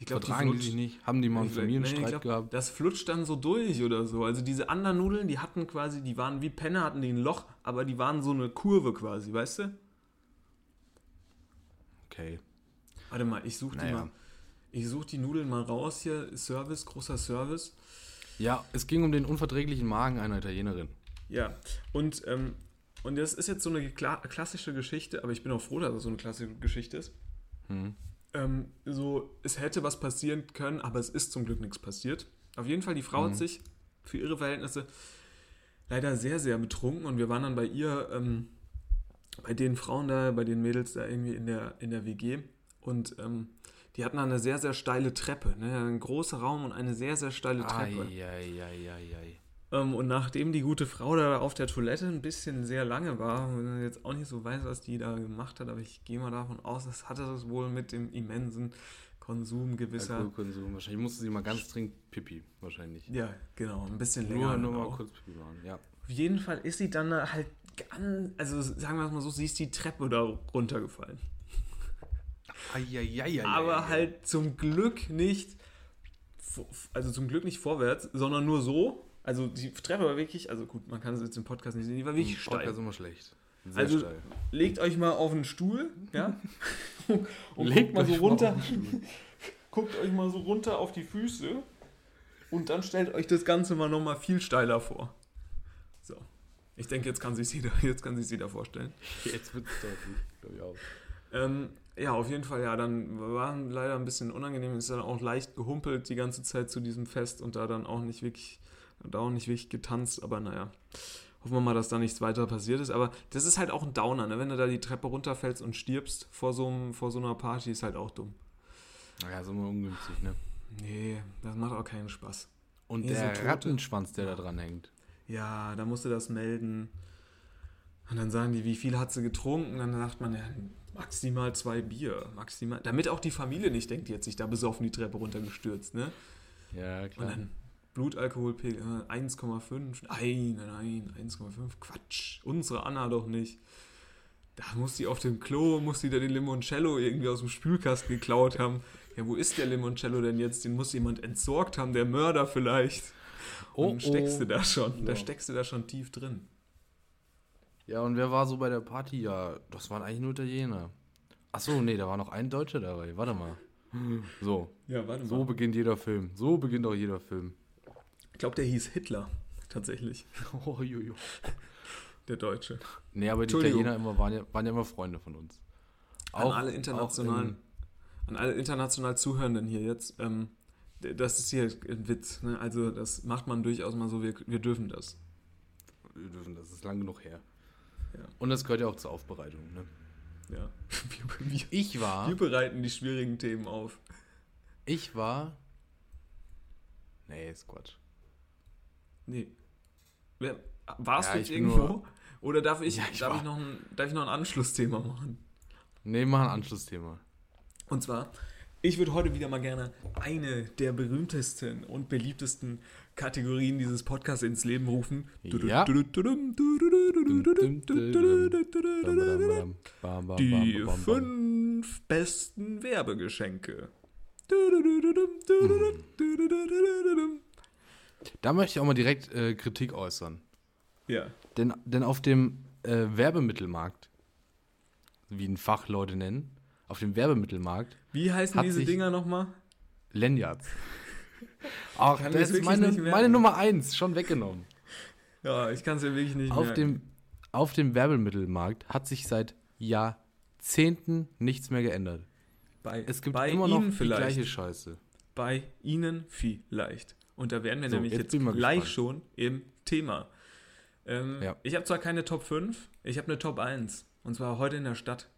Ich glaube, Vertragen die sich nicht? Haben die mal einen Familienstreit nee, glaub, gehabt? Das flutscht dann so durch oder so. Also diese anderen Nudeln, die hatten quasi, die waren wie Penne, hatten die ein Loch, aber die waren so eine Kurve quasi, weißt du? Okay. Warte mal, ich suche die Naja. mal. Ich suche die Nudeln mal raus hier. Service, großer Service. Ja, es ging um den unverträglichen Magen einer Italienerin. Ja, und, ähm, und das ist jetzt so eine kla klassische Geschichte, aber ich bin auch froh, dass es so eine klassische Geschichte ist. Hm. Ähm, so, es hätte was passieren können, aber es ist zum Glück nichts passiert. Auf jeden Fall, die Frau hat sich für ihre Verhältnisse leider sehr, sehr betrunken und wir waren dann bei ihr, ähm, bei den Frauen da, bei den Mädels da irgendwie in der, in der WG und ähm, die hatten eine sehr, sehr steile Treppe, ne? ein großer Raum und eine sehr, sehr steile Treppe. Eieieiei. Ähm, und nachdem die gute Frau da auf der Toilette ein bisschen sehr lange war, und jetzt auch nicht so weiß, was die da gemacht hat, aber ich gehe mal davon aus, das hatte das wohl mit dem immensen Konsum gewisser. Alkoholkonsum. Wahrscheinlich musste sie mal ganz dringend pipi, wahrscheinlich. Ja, genau, ein bisschen länger. Nur, nur mal kurz pipi machen, ja. Auf jeden Fall ist sie dann halt ganz, also sagen wir es mal so, sie ist die Treppe da runtergefallen. Eieieiei. aber halt zum Glück nicht, also zum Glück nicht vorwärts, sondern nur so. Also die Treppe war wirklich, also gut, man kann es jetzt im Podcast nicht sehen, die war wirklich Im steil. Podcast immer schlecht. Sehr Also steil. legt euch mal auf einen Stuhl, ja, und Legt guckt mal so mal runter, den guckt euch mal so runter auf die Füße und dann stellt euch das Ganze mal nochmal viel steiler vor. So, ich denke, jetzt kann sich jeder, jetzt kann sich jeder vorstellen. Jetzt wird es deutlich, glaube ich auch. Ähm, ja, auf jeden Fall, ja, dann war leider ein bisschen unangenehm, ist dann auch leicht gehumpelt die ganze Zeit zu diesem Fest und da dann auch nicht wirklich, da auch nicht wirklich getanzt, aber naja. Hoffen wir mal, dass da nichts weiter passiert ist. Aber das ist halt auch ein Downer, ne? Wenn du da die Treppe runterfällst und stirbst vor so, einem, vor so einer Party, ist halt auch dumm. Naja, ist immer ungünstig, ne? Nee, das macht auch keinen Spaß. Und Hier der so. Rattenschwanz, der da dran hängt. Ja, da musst du das melden. Und dann sagen die, wie viel hat sie getrunken? Dann sagt man, ja, maximal zwei Bier. Maximal. Damit auch die Familie nicht denkt, die hat sich da besoffen die Treppe runtergestürzt, ne? Ja, Und klar. dann Blutalkoholpegel äh, 1,5. Nein, nein, nein, 1,5. Quatsch. Unsere Anna doch nicht. Da muss die auf dem Klo, muss die da den Limoncello irgendwie aus dem Spülkasten geklaut haben. Ja, wo ist der Limoncello denn jetzt? Den muss jemand entsorgt haben, der Mörder vielleicht. Und Oh, steckst oh. du da schon, da Ja. steckst du da schon tief drin. Ja, und wer war so bei der Party? Ja, das waren eigentlich nur Italiener. Achso, nee, da war noch ein Deutscher dabei. Warte mal. So, Ja, warte so beginnt jeder Film. So beginnt auch jeder Film. Ich glaube, der hieß Hitler, tatsächlich, Oh, juju. der Deutsche. Nee, aber die. Italiener immer, waren, ja, waren ja immer Freunde von uns. An alle internationalen, an alle international Zuhörenden hier jetzt, ähm, das ist hier ein Witz. Ne? Also das macht man durchaus mal so, wir, wir dürfen das. In, wir dürfen, das ist lang genug her. Ja. Und das gehört ja auch zur Aufbereitung. Ne? Ja. Wir, wir, Ich war, wir bereiten die schwierigen Themen auf. ich war. Nee, ist Quatsch. Nee. Warst Ja, du jetzt irgendwo? nur- Oder darf ich, Ja, ich darf, war- ich noch ein, darf ich noch ein Anschlussthema machen? Nee, mach ein Anschlussthema. Und zwar, ich würde heute wieder mal gerne eine der berühmtesten und beliebtesten Kategorien dieses Podcasts ins Leben rufen. Ja. Die fünf besten Werbegeschenke. Da möchte ich auch mal direkt äh, Kritik äußern. Ja. Denn, denn auf dem äh, Werbemittelmarkt, wie ihn Fachleute nennen, auf dem Werbemittelmarkt, Wie heißen diese Dinger nochmal? Lanyards. Ach, das das ist meine, meine Nummer eins, schon weggenommen. Ja, ich kann es ja wirklich nicht Auf merken. dem, auf dem Werbemittelmarkt hat sich seit Jahrzehnten nichts mehr geändert. bei, Es gibt immer noch Ihnen die vielleicht. gleiche Scheiße. Bei Ihnen vielleicht. Und da wären wir So, nämlich jetzt jetzt, gleich gespannt. schon im Thema. Ähm, Ja. Ich habe zwar keine Top 5, ich habe eine Top 1. Und zwar heute in der Stadt.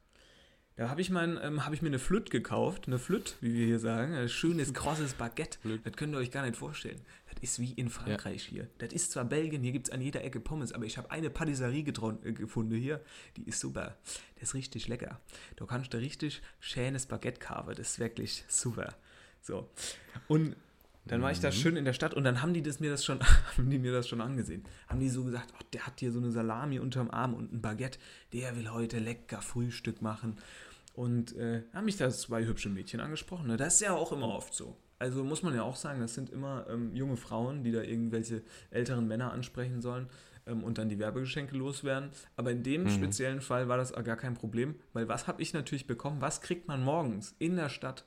Da habe ich, mein, ähm, hab ich mir eine Flütt gekauft. Eine Flütt, wie wir hier sagen. Ein schönes, krosses Baguette. Flütt. Das könnt ihr euch gar nicht vorstellen. Das ist wie in Frankreich hier. Das ist zwar Belgien, hier gibt es an jeder Ecke Pommes, aber ich habe eine Patisserie äh, gefunden hier, die ist super. Das ist richtig lecker. Da kannst du richtig schönes Baguette kaufen, das ist wirklich super. So. Und dann war ich da schön in der Stadt und dann haben die das mir das schon, haben die mir das schon angesehen. Haben die so gesagt, oh, der hat hier so eine Salami unterm Arm und ein Baguette, der will heute lecker Frühstück machen. Und äh, haben mich da zwei hübsche Mädchen angesprochen. Ne? Das ist ja auch immer oft so. Also muss man ja auch sagen, das sind immer ähm, junge Frauen, die da irgendwelche älteren Männer ansprechen sollen ähm, und dann die Werbegeschenke loswerden. Aber in dem speziellen Fall war das gar kein Problem, weil was habe ich natürlich bekommen? Was kriegt man morgens in der Stadt?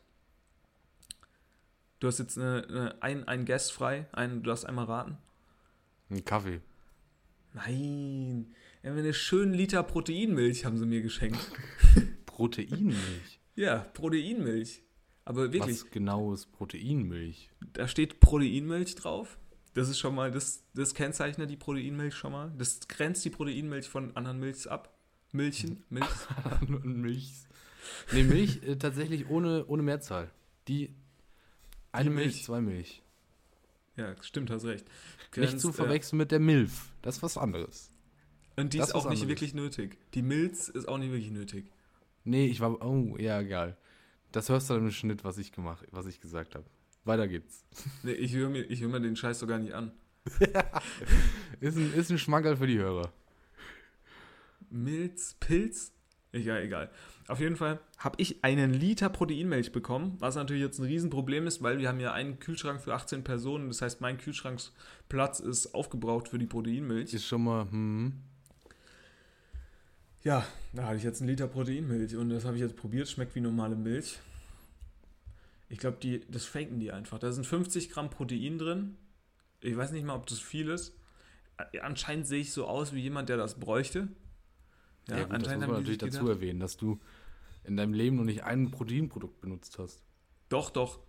Du hast jetzt eine, eine, ein, ein Guest frei, ein, du darfst einmal raten. Ein Kaffee. Nein, eine schönen Liter Proteinmilch haben sie mir geschenkt. Proteinmilch. Ja, Proteinmilch. Aber wirklich, Was genau ist Proteinmilch? da steht Proteinmilch drauf. Das ist schon mal, das, das kennzeichnet die Proteinmilch schon mal. Das grenzt die Proteinmilch von anderen Milchs ab. Milchen, Milch. Und Milch. Nee, Milch äh, tatsächlich ohne, ohne Mehrzahl. Die eine Milch, Milch. zwei Milch. Ja, stimmt, hast recht. Nicht Grenzt, zu äh, verwechseln mit der Milf. Das ist was anderes. Und die das ist auch nicht anderes. wirklich nötig. Die Milz ist auch nicht wirklich nötig. Nee, ich war. Oh, ja, egal. Das hörst du dann im Schnitt, was ich gemacht, was ich gesagt habe. Weiter geht's. Nee, ich höre mir, ich hör mir den Scheiß doch gar nicht an. Ist ein, ist ein Schmankerl für die Hörer. Milz, Pilz? Egal, egal. Auf jeden Fall habe ich einen Liter Proteinmilch bekommen, was natürlich jetzt ein Riesenproblem ist, weil wir haben ja einen Kühlschrank für 18 Personen. Das heißt, mein Kühlschranksplatz ist aufgebraucht für die Proteinmilch. Ist schon mal, hm. Ja, da hatte ich jetzt einen Liter Proteinmilch und das habe ich jetzt probiert. Schmeckt wie normale Milch. Ich glaube, die, das faken die einfach. Da sind 50 Gramm Protein drin. Ich weiß nicht mal, ob das viel ist. Anscheinend sehe ich so aus wie jemand, der das bräuchte. Ja, gut, das muss man natürlich dazu gedacht- erwähnen, dass du in deinem Leben noch nicht ein Proteinprodukt benutzt hast. Doch, doch.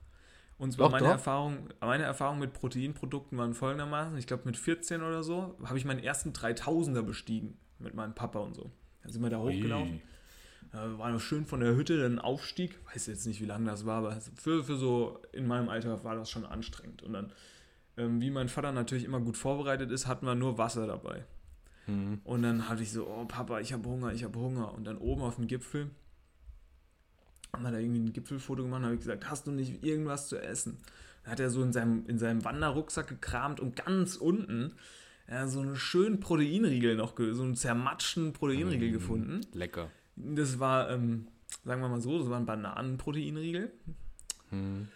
Und zwar Doch, meine, doch. Erfahrung, meine Erfahrung mit Proteinprodukten waren folgendermaßen. Ich glaube, mit 14 oder so habe ich meinen ersten 3000er bestiegen. Mit meinem Papa und so. Dann sind wir da hochgelaufen. Äh, war noch schön von der Hütte, dann Aufstieg. Weiß jetzt nicht, wie lange das war, aber für, für so in meinem Alter war das schon anstrengend. Und dann, ähm, wie mein Vater natürlich immer gut vorbereitet ist, hatten wir nur Wasser dabei. Mhm. Und dann hatte ich so, oh Papa, ich habe Hunger, ich habe Hunger. Und dann oben auf dem Gipfel haben wir da irgendwie ein Gipfelfoto gemacht und habe ich gesagt, hast du nicht irgendwas zu essen? Dann hat er so in seinem, in seinem Wanderrucksack gekramt und ganz unten ja, so einen schönen Proteinriegel noch, so einen zermatschten Proteinriegel gefunden. Lecker. Das war, ähm, sagen wir mal so, das war ein Bananenproteinriegel. Hm.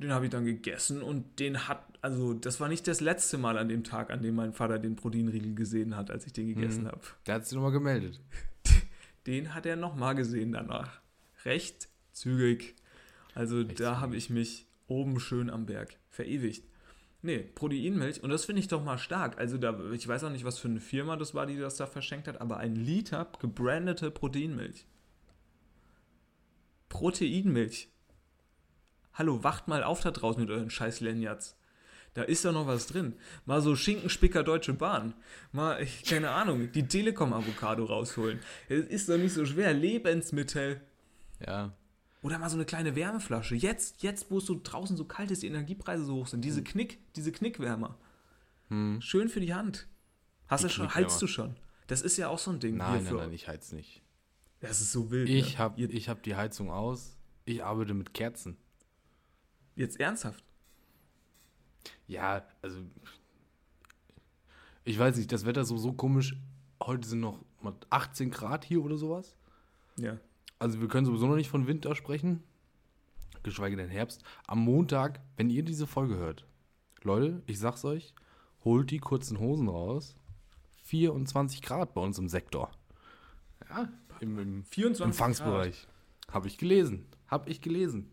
Den habe ich dann gegessen und den hat, also das war nicht das letzte Mal an dem Tag, an dem mein Vater den Proteinriegel gesehen hat, als ich den gegessen Mhm. habe. Der hat sich nochmal gemeldet. Den hat er nochmal gesehen danach. Recht zügig. Also Recht da habe ich mich oben schön am Berg verewigt. Nee, Proteinmilch. Und das finde ich doch mal stark. Also da, ich weiß auch nicht, was für eine Firma das war, die das da verschenkt hat, aber ein Liter gebrandete Proteinmilch. Proteinmilch. Hallo, wacht mal auf da draußen mit euren scheiß Lanyards. Da ist doch noch was drin. Mal so Schinkenspicker Deutsche Bahn. Mal, ich, keine Ahnung, die Telekom-Avocado rausholen. Es ist doch nicht so schwer. Lebensmittel. Ja. Oder mal so eine kleine Wärmeflasche. Jetzt, jetzt, wo es so draußen so kalt ist, die Energiepreise so hoch sind. Diese Knick, diese Knickwärmer. Hm. Schön für die Hand. Hast Die du schon, heizt du schon? Das ist ja auch so ein Ding. Nein, nein, nein, ich heiz nicht. Das ist so wild. Ich ne? habe hab die Heizung aus. Ich arbeite mit Kerzen. Jetzt ernsthaft. Ja, also. Ich weiß nicht, das Wetter ist so, so komisch. Heute sind noch mal 18 Grad hier oder sowas. Ja. Also wir können sowieso noch nicht von Winter sprechen. Geschweige denn Herbst. Am Montag, wenn ihr diese Folge hört, Leute, ich sag's euch, holt die kurzen Hosen raus. 24 Grad bei uns im Sektor. Ja, im, im 24 Empfangsbereich. Habe ich gelesen. Habe ich gelesen.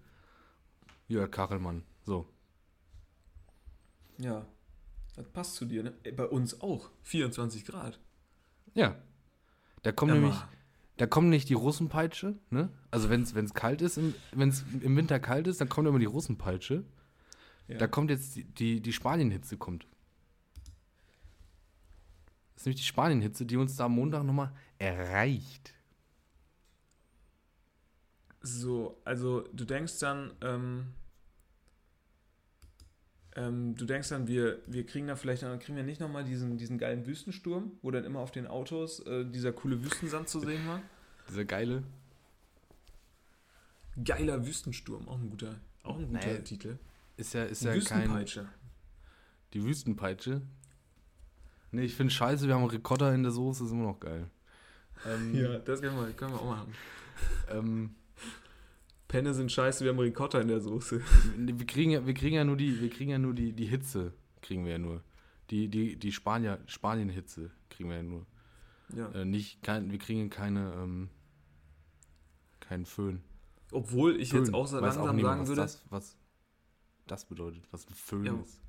Jörg Kachelmann. So. Ja. Das passt zu dir, ne? Ey, Bei uns auch. 24 Grad. Ja. Da kommt Ja, nämlich, da kommt nicht die Russenpeitsche, ne? Also wenn es kalt ist, wenn es im Winter kalt ist, dann kommt immer die Russenpeitsche. Ja. Da kommt jetzt die, die, die Spanienhitze kommt. Das ist nämlich die Spanienhitze, die uns da am Montag nochmal erreicht. So, also du denkst dann, ähm, Ähm, du denkst dann, wir, wir kriegen da vielleicht, dann kriegen wir nicht nochmal diesen, diesen geilen Wüstensturm, wo dann immer auf den Autos äh, dieser coole Wüstensand zu sehen war. Dieser geile. Geiler Wüstensturm, auch ein guter, auch ein guter Nee. Titel. Ist ja, ist Die ja kein. Wüstenpeitsche. Die Wüstenpeitsche. Nee, ich finde scheiße, wir haben Ricotta in der Soße, ist immer noch geil. Ähm, Ja, das können wir, können wir auch machen. ähm, Penne sind scheiße, wir haben Ricotta in der Soße. wir kriegen ja, wir kriegen ja nur die, wir kriegen ja nur die, die Hitze, kriegen wir ja nur. Die, die, die Spanier, Spanien-Hitze kriegen wir ja nur. Ja. Äh, nicht, kein, wir kriegen keine, ähm, keinen Föhn. Obwohl ich jetzt Föhn. auch so Weiß langsam niemand, sagen was würde. Das, was das bedeutet, was ein Föhn Ja, ist.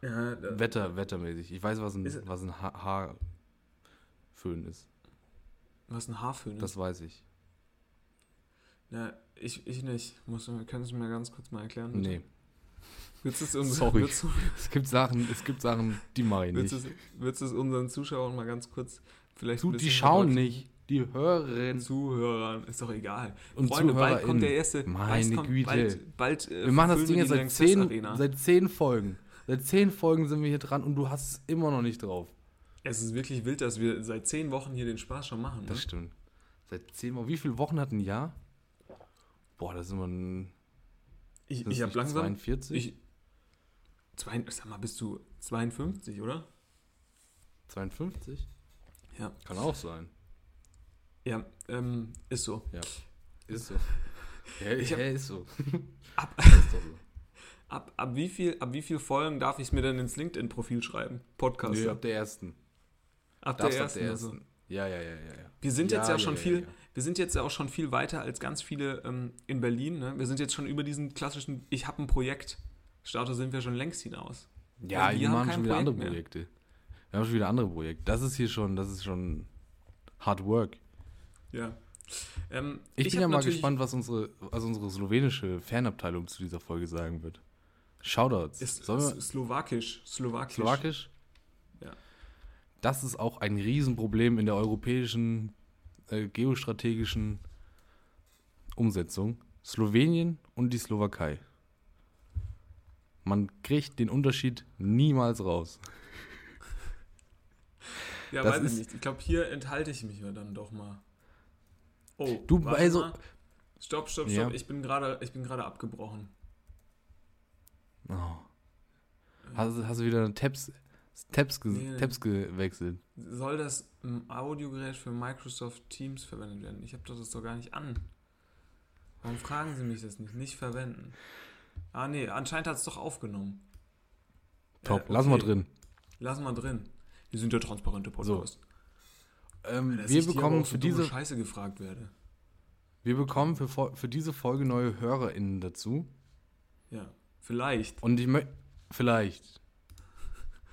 Ja, da- Wetter, wettermäßig. Ich weiß, was ein, Ist- was ein ha Haarföhn ist. was ein Haarföhn Das ist. weiß ich. Ja, ich, ich nicht. Muss, können Sie mir ganz kurz mal erklären? bitte? Nee. Willst du es uns, Sorry. Willst du, Es gibt Sachen, es gibt Sachen, die mache ich willst, nicht. du, es- willst du es unseren Zuschauern mal ganz kurz vielleicht Du, die schauen verdeutlichen? nicht, die hören. Zuhörern, ist doch egal. Und Freunde, bald ZuhörerInnen. kommt der erste. Meine bald kommt, Güte. Bald, bald, äh, Wir machen das Ding jetzt seit zehn, seit zehn Folgen. Seit zehn Folgen sind wir hier dran und du hast es immer noch nicht drauf. Es ist wirklich wild, dass wir seit zehn Wochen hier den Spaß schon machen. Ne? Das stimmt. Seit zehn Wochen. Wie viele Wochen hat ein Jahr? Boah, das ist immer ein. Ich, ich habe langsam. 42? Ich, zwei, sag mal, bist du 52, oder? 52? Ja. Kann auch sein. Ja, ähm, ist so. Ist so. Ja, Ich hab- ja, ist so. Ab, Ist so. ab, ab, wie viel, ab wie viel Folgen darf ich es mir denn ins LinkedIn-Profil schreiben? Podcast. Nö, ab der ersten. ab der Darfst ab ersten. der also. ersten. Ja, ja, ja, ja, ja. Wir sind jetzt ja, schon viel, ja. Wir sind jetzt ja auch schon viel weiter als ganz viele ähm, in Berlin. Ne? Wir sind jetzt schon über diesen klassischen, ich habe ein Projekt. Status sind wir schon längst hinaus. Ja, Weil wir haben kein schon wieder andere Projekt mehr. Projekte. Wir haben schon wieder andere Projekte. Das ist hier schon, das ist schon Hard Work. Ja. Ähm, Ich, bin hab ja mal gespannt, was unsere, was unsere slowenische Fanabteilung zu dieser Folge sagen wird. Shoutouts. Ist, ist Slowakisch. Slowakisch. Slowakisch? Ja. Das ist auch ein Riesenproblem in der europäischen äh, geostrategischen Umsetzung. Slowenien und die Slowakei. Man kriegt den Unterschied niemals raus. Ja, Das weiß ist- ich nicht. Ich glaube, hier enthalte ich mich ja dann doch mal. Oh, Du, also- mal. Stopp, stopp, stopp. Ja. Ich bin gerade ich bin gerade abgebrochen. Oh. Hast, hast du wieder Tabs, Tabs, ge Nee. Tabs gewechselt? Soll das ähm, Audiogerät für Microsoft Teams verwendet werden? Ich habe das doch gar nicht an. Warum fragen Sie mich das nicht? Nicht verwenden. Ah, nee, anscheinend hat es doch aufgenommen. Top, Äh, lass mal okay. drin. Lass mal drin. Wir sind ja transparente Podcast. Ähm, Dass wir bekommen so für dumme diese, Scheiße gefragt werde. wir bekommen für, für diese Folge neue HörerInnen dazu. Ja, vielleicht. Und ich möchte, vielleicht.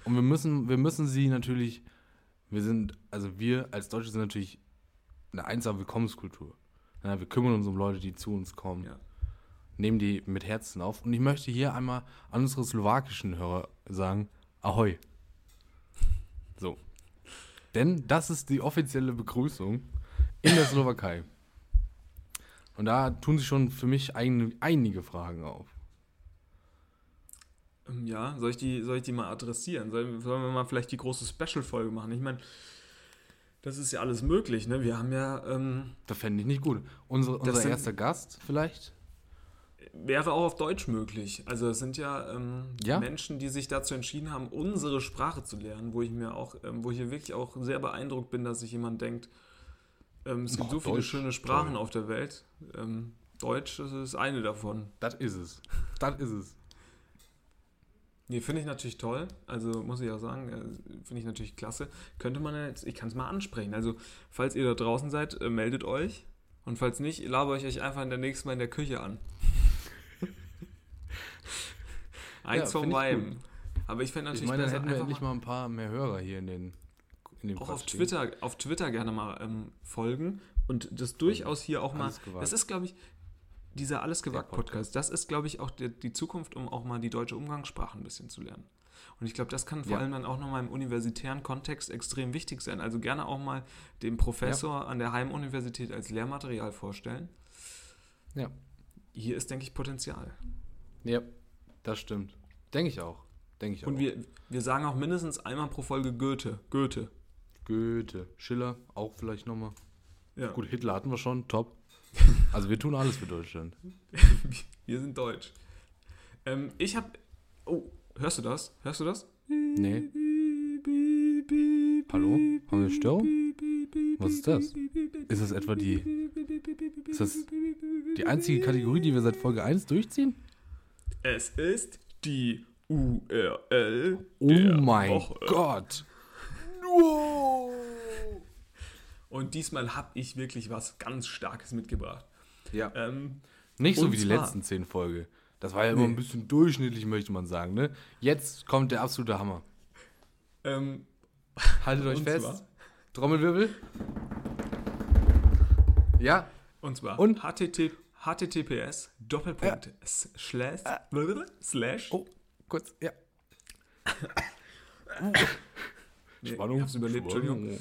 Und wir müssen, wir müssen sie natürlich, wir sind, also wir als Deutsche sind natürlich eine einsame Willkommenskultur. Ja, wir kümmern uns um Leute, die zu uns kommen, Ja. nehmen die mit Herzen auf. Und ich möchte hier einmal an unsere slowakischen Hörer sagen, Ahoi. So. Denn das ist die offizielle Begrüßung in der Slowakei. Und da tun sich schon für mich ein, einige Fragen auf. Ähm, Ja, soll ich die, soll ich die mal adressieren? Sollen, sollen wir mal vielleicht die große Special-Folge machen? Ich meine, das ist ja alles möglich, ne? Wir haben ja, ähm, Das fände ich nicht gut. Unsere, unser sind- erster Gast vielleicht? wäre auch auf Deutsch möglich. Also es sind ja, ähm, Ja. Menschen, die sich dazu entschieden haben, unsere Sprache zu lernen, wo ich mir auch, ähm, wo ich hier wirklich auch sehr beeindruckt bin, dass sich jemand denkt, ähm, es gibt Boah, so viele Deutsch, schöne Sprachen toll. auf der Welt. Ähm, Deutsch das ist eine davon. Das ist es. Das ist es. Nee, finde ich natürlich toll. Also muss ich auch sagen, äh, finde ich natürlich klasse. Könnte man jetzt, ich kann es mal ansprechen. Also, falls ihr da draußen seid, äh, meldet euch. Und falls nicht, labere ich euch einfach in der nächsten Mal in der Küche an. Eins Ja, ich beiden. Aber ich fände Ich natürlich meine, dann hätten wir endlich mal ein paar mehr Hörer hier in den, in auch auf. Twitter, auf Twitter gerne mal ähm, folgen und das durchaus hier auch mal. Das ist, glaube ich, dieser Alles gewagt Podcast. Das ist, glaube ich, auch die, die Zukunft, um auch mal die deutsche Umgangssprache ein bisschen zu lernen. Und ich glaube, das kann vor Ja. allem dann auch nochmal im universitären Kontext extrem wichtig sein. Also gerne auch mal den Professor an der Heimuniversität als Lehrmaterial vorstellen. Ja. Hier ist, denke ich, Potenzial. Ja, das stimmt. Denke ich auch. Denke ich Und auch. wir, wir sagen auch mindestens einmal pro Folge Goethe. Goethe. Goethe, Schiller, auch vielleicht nochmal. Ja. Gut, Hitler hatten wir schon, top. Also wir tun alles für Deutschland. Wir sind deutsch. Ähm, ich habe. Oh, hörst du das? Hörst du das? Nee. Hallo? Haben wir Störung? Was ist das? Ist das etwa die. Ist das die einzige Kategorie, die wir seit Folge 1 durchziehen? Es ist die URL. Oh mein Woche. Gott! Und diesmal habe ich wirklich was ganz Starkes mitgebracht. Ja. Ähm, Nicht so wie die zwar- letzten 10 Folge. Das war ja immer Nee. ein bisschen durchschnittlich, möchte man sagen, ne? Jetzt kommt der absolute Hammer. ähm, Haltet euch fest. zwar? Trommelwirbel. Ja, und zwar Und? HTT, https Doppelpunkt slash, slash oh, kurz, ja. nee, Spannung. ich hab's überlebt, Entschuldigung.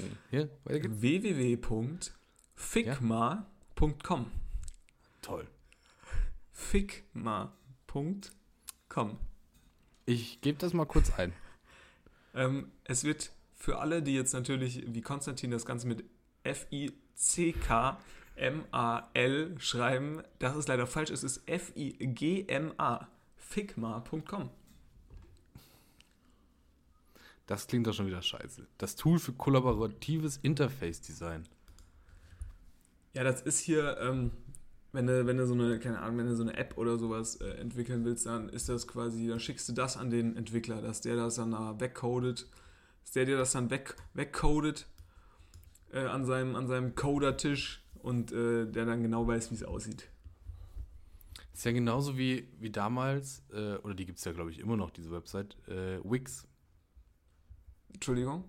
Www.figma.com Toll. figma.com Ich gebe das mal kurz ein. ähm, Es wird für alle, die jetzt natürlich wie Konstantin das Ganze mit F-I-C-K-M-A-L schreiben, das ist leider falsch, es ist F-I-G-M-A figma.com Das klingt doch schon wieder scheiße. Das Tool für kollaboratives Interface-Design. Ja, das ist hier, ähm, wenn du, wenn du so eine, keine Ahnung, wenn du so eine App oder sowas äh, entwickeln willst, dann ist das quasi, dann schickst du das an den Entwickler, dass der das dann da wegcodet, dass der dir das dann weg, wegcodet äh, an seinem, an seinem Coder-Tisch und äh, der dann genau weiß, wie es aussieht. Ist ja genauso wie, wie damals, äh, oder die gibt es ja, glaube ich, immer noch, diese Website, äh, Wix. Entschuldigung?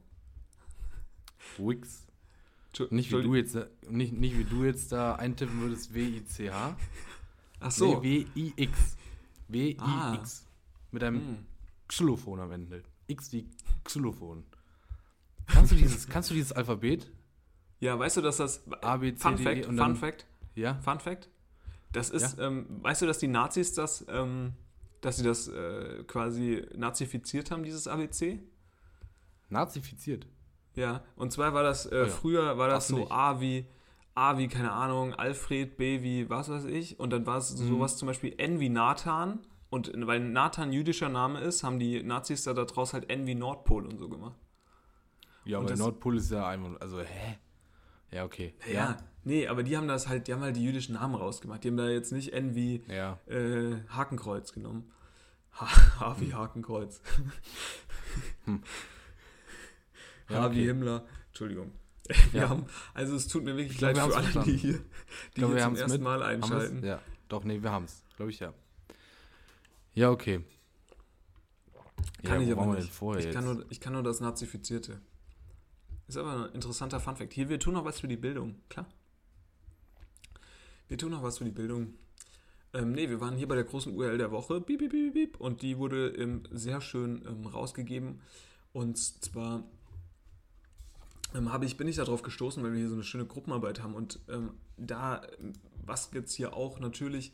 Wix. Nicht wie, du jetzt, da- nicht, nicht wie du jetzt da eintippen würdest, W-I-C-H. Ach so. Nee, W-I-X. W-I-X. Ah. Mit einem Hm. Xylophon am Ende. X wie Xylophon. Kannst du dieses, kannst du dieses Alphabet? Ja, weißt du, dass das. A, B, C, Fun D, Fact, E und Fun dann- Fact, Ja? Fun Fact. Das ist, ähm, weißt du, dass die Nazis das, ähm, dass sie das äh, quasi nazifiziert haben, dieses ABC? Nazifiziert. Ja, und zwar war das, äh, Oh ja. früher war das Ach, so. A wie, A wie, keine Ahnung, Alfred, B wie, was weiß ich, und dann war es Mhm. sowas zum Beispiel N wie Nathan, und weil Nathan jüdischer Name ist, haben die Nazis da daraus halt N wie Nordpol und so gemacht. Ja, Und aber Nordpol ist ja einmal, also, hä? Ja, okay. Ja. nee, aber die haben das halt, die haben halt die jüdischen Namen rausgemacht. Die haben da jetzt nicht N wie Ja. äh, Hakenkreuz genommen. H, H wie Hakenkreuz. Ja, H wie okay. Himmler. Entschuldigung. Wir Ja. haben, also es tut mir wirklich glaub, leid wir für alle, die verstanden. hier, die Ich glaube, hier wir zum ersten mit. Mal Haben einschalten. Ja, doch, nee, wir haben's. Glaube ich, ja. Ja, okay. Kann ja, ich aber nicht. vorher ich, kann nur, ich kann nur das Nazifizierte. Ist aber ein interessanter Funfact. Hier, wir tun noch was für die Bildung, klar. Wir tun noch was für die Bildung. Ähm, nee, wir waren hier bei der großen URL der Woche. Piep, piep, piep, und die wurde ähm, sehr schön ähm, rausgegeben. Und zwar ähm, habe ich, bin ich darauf gestoßen, weil wir hier so eine schöne Gruppenarbeit haben. Und ähm, da, was jetzt hier auch natürlich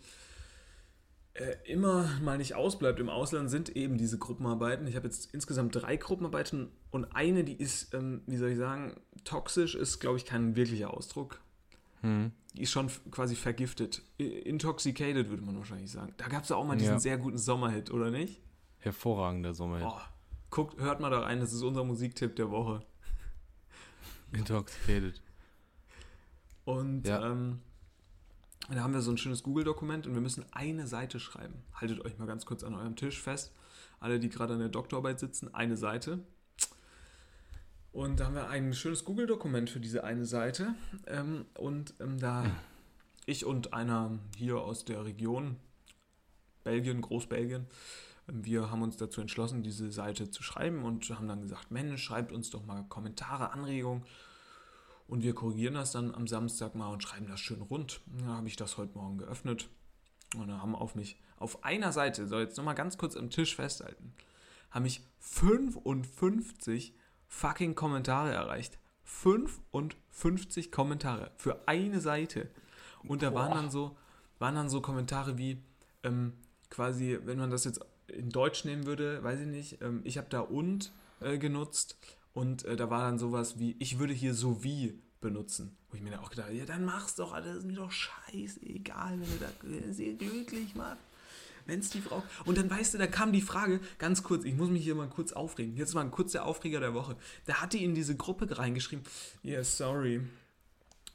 äh, immer mal nicht ausbleibt im Ausland, sind eben diese Gruppenarbeiten. Ich habe jetzt insgesamt drei Gruppenarbeiten und eine, die ist, ähm, wie soll ich sagen, toxisch ist, glaube ich, kein wirklicher Ausdruck. Hm. Die ist schon quasi vergiftet. Intoxicated, würde man wahrscheinlich sagen. Da gab es ja auch mal diesen Ja. sehr guten Sommerhit, oder nicht? Hervorragender Sommerhit. Oh, guckt, hört mal da rein, das ist unser Musiktipp der Woche. Intoxicated. Und Ja. ähm, da haben wir so ein schönes Google-Dokument und wir müssen eine Seite schreiben. Haltet euch mal ganz kurz an eurem Tisch fest. Alle, die gerade an der Doktorarbeit sitzen, eine Seite. Und da haben wir ein schönes Google-Dokument für diese eine Seite. Ähm, und ähm, da ich und einer hier aus der Region, Belgien, Großbelgien, wir haben uns dazu entschlossen, diese Seite zu schreiben und haben dann gesagt, Mensch, schreibt uns doch mal Kommentare, Anregungen. Und wir korrigieren das dann am Samstag mal und schreiben das schön rund. Da habe ich das heute Morgen geöffnet. Und da haben auf mich, auf einer Seite, soll jetzt nochmal ganz kurz am Tisch festhalten, haben mich 55 fucking Kommentare erreicht. 55 Kommentare für eine Seite. Und da waren dann so, waren dann so Kommentare wie, ähm, quasi, wenn man das jetzt in Deutsch nehmen würde, weiß ich nicht. Ähm, ich habe da und äh, genutzt und äh, da war dann sowas wie, ich würde hier so wie benutzen. Wo ich mir dann auch gedacht ja, dann mach's doch, das ist mir doch scheißegal, wenn du da sehr glücklich machst. Wenn es die Frau. Und dann weißt du, da kam die Frage, ganz kurz, ich muss mich hier mal kurz aufregen. Jetzt mal ein kurzer Aufreger der Woche. Da hat die in diese Gruppe reingeschrieben, yes, sorry.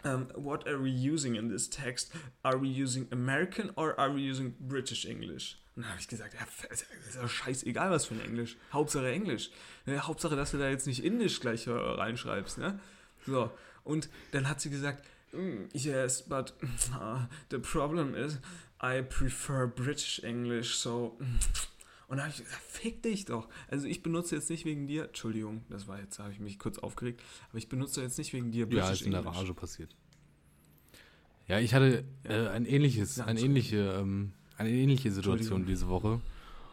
Um, what are we using in this text? Are we using American or are we using British English? Und dann habe ich gesagt, ja, ist ja scheißegal, was für ein Englisch. Hauptsache Englisch. Ja, Hauptsache, dass du da jetzt nicht Indisch gleich äh, reinschreibst. Ne? So, und dann hat sie gesagt, "Mm, yes, but uh, the problem is, I prefer British English, so. Und da habe ich gesagt, fick dich doch. Also ich benutze jetzt nicht wegen dir, Entschuldigung, das war jetzt, habe ich mich kurz aufgeregt, aber ich benutze jetzt nicht wegen dir Ja, British ist in der. Rage passiert. Ja, ich hatte Ja. äh, ein ähnliches, Ja, eine ähnliche, ähm, eine ähnliche Situation diese Woche.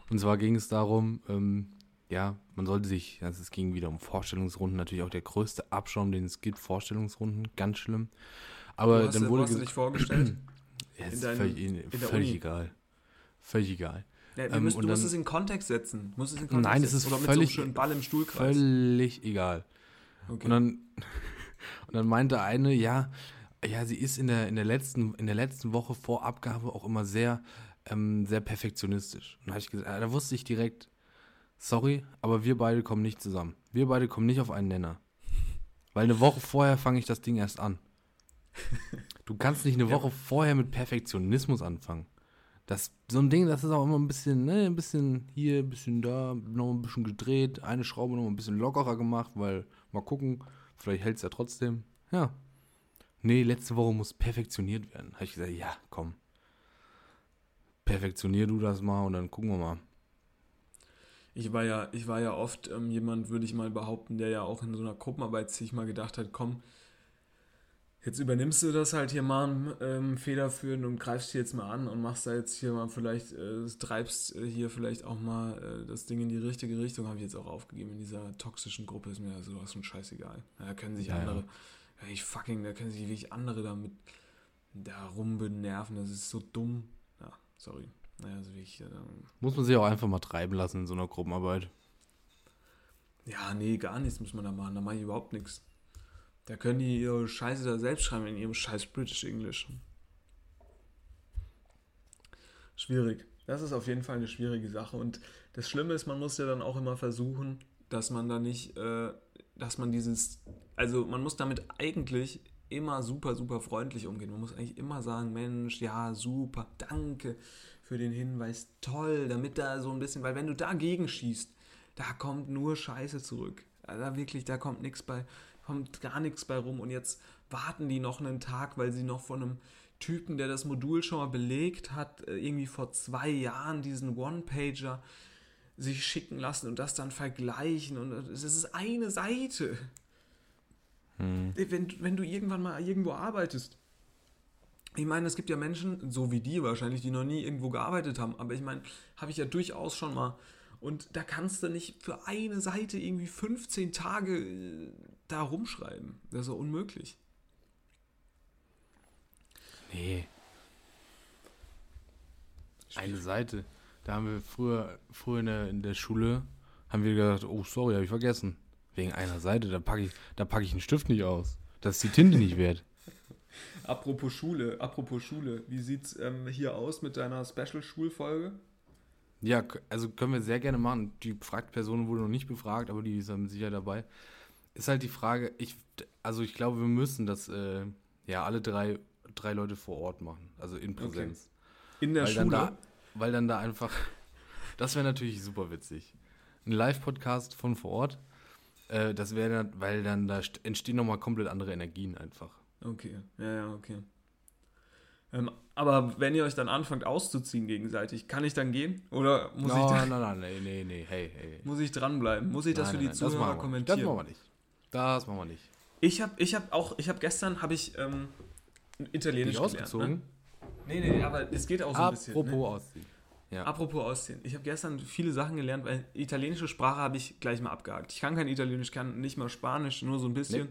Und zwar ging es darum, ähm, ja, man sollte sich, also es ging wieder um Vorstellungsrunden, natürlich auch der größte Abschaum, den es gibt, Vorstellungsrunden, ganz schlimm. Aber hast, dann wurde hast du dich vorgestellt? ja, in ist völlig, in der völlig egal. Völlig egal. Ja, wir Ähm, müssen, und du musst dann- es in Kontext setzen. Du musst es in Kontext Nein, es ist Oder mit völlig- so Ball im Stuhlkreis. Völlig egal. Okay. Und dann, und dann meinte eine, ja, ja, sie ist in der, in der, letzten, in der letzten Woche vor Abgabe auch immer sehr, ähm, sehr perfektionistisch. Und da, ich gesagt, ah, da wusste ich direkt, sorry, aber wir beide kommen nicht zusammen. Wir beide kommen nicht auf einen Nenner. Weil eine Woche vorher fange ich das Ding erst an. Du kannst nicht eine Woche vorher mit Perfektionismus anfangen. Das, so ein Ding, das ist auch immer ein bisschen, ne, ein bisschen hier, ein bisschen da, noch ein bisschen gedreht, eine Schraube noch ein bisschen lockerer gemacht, weil mal gucken, vielleicht hält es ja trotzdem. Ja. Nee, letzte Woche muss perfektioniert werden. Habe ich gesagt, ja, komm. Perfektionier du das mal und dann gucken wir mal. Ich war ja, ich war ja oft ähm, jemand, würde ich mal behaupten, der ja auch in so einer Gruppenarbeit sich mal gedacht hat, komm, jetzt übernimmst du das halt hier mal ähm, federführend und greifst hier jetzt mal an und machst da jetzt hier mal vielleicht, äh, treibst äh, hier vielleicht auch mal äh, das Ding in die richtige Richtung, habe ich jetzt auch aufgegeben. In dieser toxischen Gruppe ist mir sowas von scheißegal. Da können sich Ja, andere, ja. ich fucking, da können sich wirklich andere damit da rumbenerven, das ist so dumm. Ja, sorry. Naja, also wirklich, äh, Muss man sich auch einfach mal treiben lassen in so einer Gruppenarbeit. Ja, nee, gar nichts muss man da machen. Da mache ich überhaupt nichts. Da können die ihre Scheiße da selbst schreiben in ihrem scheiß British English. Schwierig. Das ist auf jeden Fall eine schwierige Sache. Und das Schlimme ist, man muss ja dann auch immer versuchen, dass man da nicht, äh, dass man dieses, also man muss damit eigentlich immer super, super freundlich umgehen. Man muss eigentlich immer sagen, Mensch, ja, super, danke für den Hinweis, toll, damit da so ein bisschen, weil wenn du dagegen schießt, da kommt nur Scheiße zurück. Also da wirklich, da kommt nichts bei, kommt gar nichts bei rum. Und jetzt warten die noch einen Tag, weil sie noch von einem Typen, der das Modul schon mal belegt hat, äh, irgendwie vor zwei Jahren diesen One-Pager sich schicken lassen und das dann vergleichen. Und es ist eine Seite. Wenn, wenn du irgendwann mal irgendwo arbeitest. Ich meine, es gibt ja Menschen, so wie die wahrscheinlich, die noch nie irgendwo gearbeitet haben. Aber ich meine, habe ich ja durchaus schon mal. Und da kannst du nicht für eine Seite irgendwie 15 Tage äh, da rumschreiben. Das ist ja unmöglich. Nee. Eine Seite. Da haben wir früher, früher in, der, in der Schule, haben wir gedacht, oh sorry, habe ich vergessen. Wegen einer Seite, da packe ich, da pack ich einen Stift nicht aus. Das ist die Tinte nicht wert. Apropos Schule, apropos Schule, wie sieht's ähm, hier aus mit deiner Special-Schulfolge? Ja, also können wir sehr gerne machen. Die befragte Person wurde noch nicht befragt, aber die ist dann sicher dabei. Ist halt die Frage, ich, also ich glaube, wir müssen das, äh, ja, alle drei, drei Leute vor Ort machen. Also in Präsenz. In der weil Schule? Dann da, weil dann da einfach, das wäre natürlich super witzig. Ein Live-Podcast von vor Ort, äh, das wäre dann, weil dann da st- entstehen nochmal komplett andere Energien einfach. Okay, ja, ja, okay. Ähm, aber wenn ihr euch dann anfangt auszuziehen gegenseitig, kann ich dann gehen? Oder muss, ich, nein, da, nein, nein, nee, nee, nee, hey, hey. muss ich dranbleiben? Muss ich das Nein, für nein, die nein, Zuhörer nicht. kommentieren? Das machen wir nicht. Das machen wir nicht. Ich habe ich hab auch, ich habe gestern, habe ich ähm, Italienisch Nicht ausgezogen? Ne? Nee, nee, nee, aber es geht auch so ein bisschen. Apropos Ne? ausziehen. Ja. Apropos Ausziehen. Ich habe gestern viele Sachen gelernt, weil italienische Sprache habe ich gleich mal abgehakt. Ich kann kein Italienisch, kann nicht mal Spanisch, nur so ein bisschen.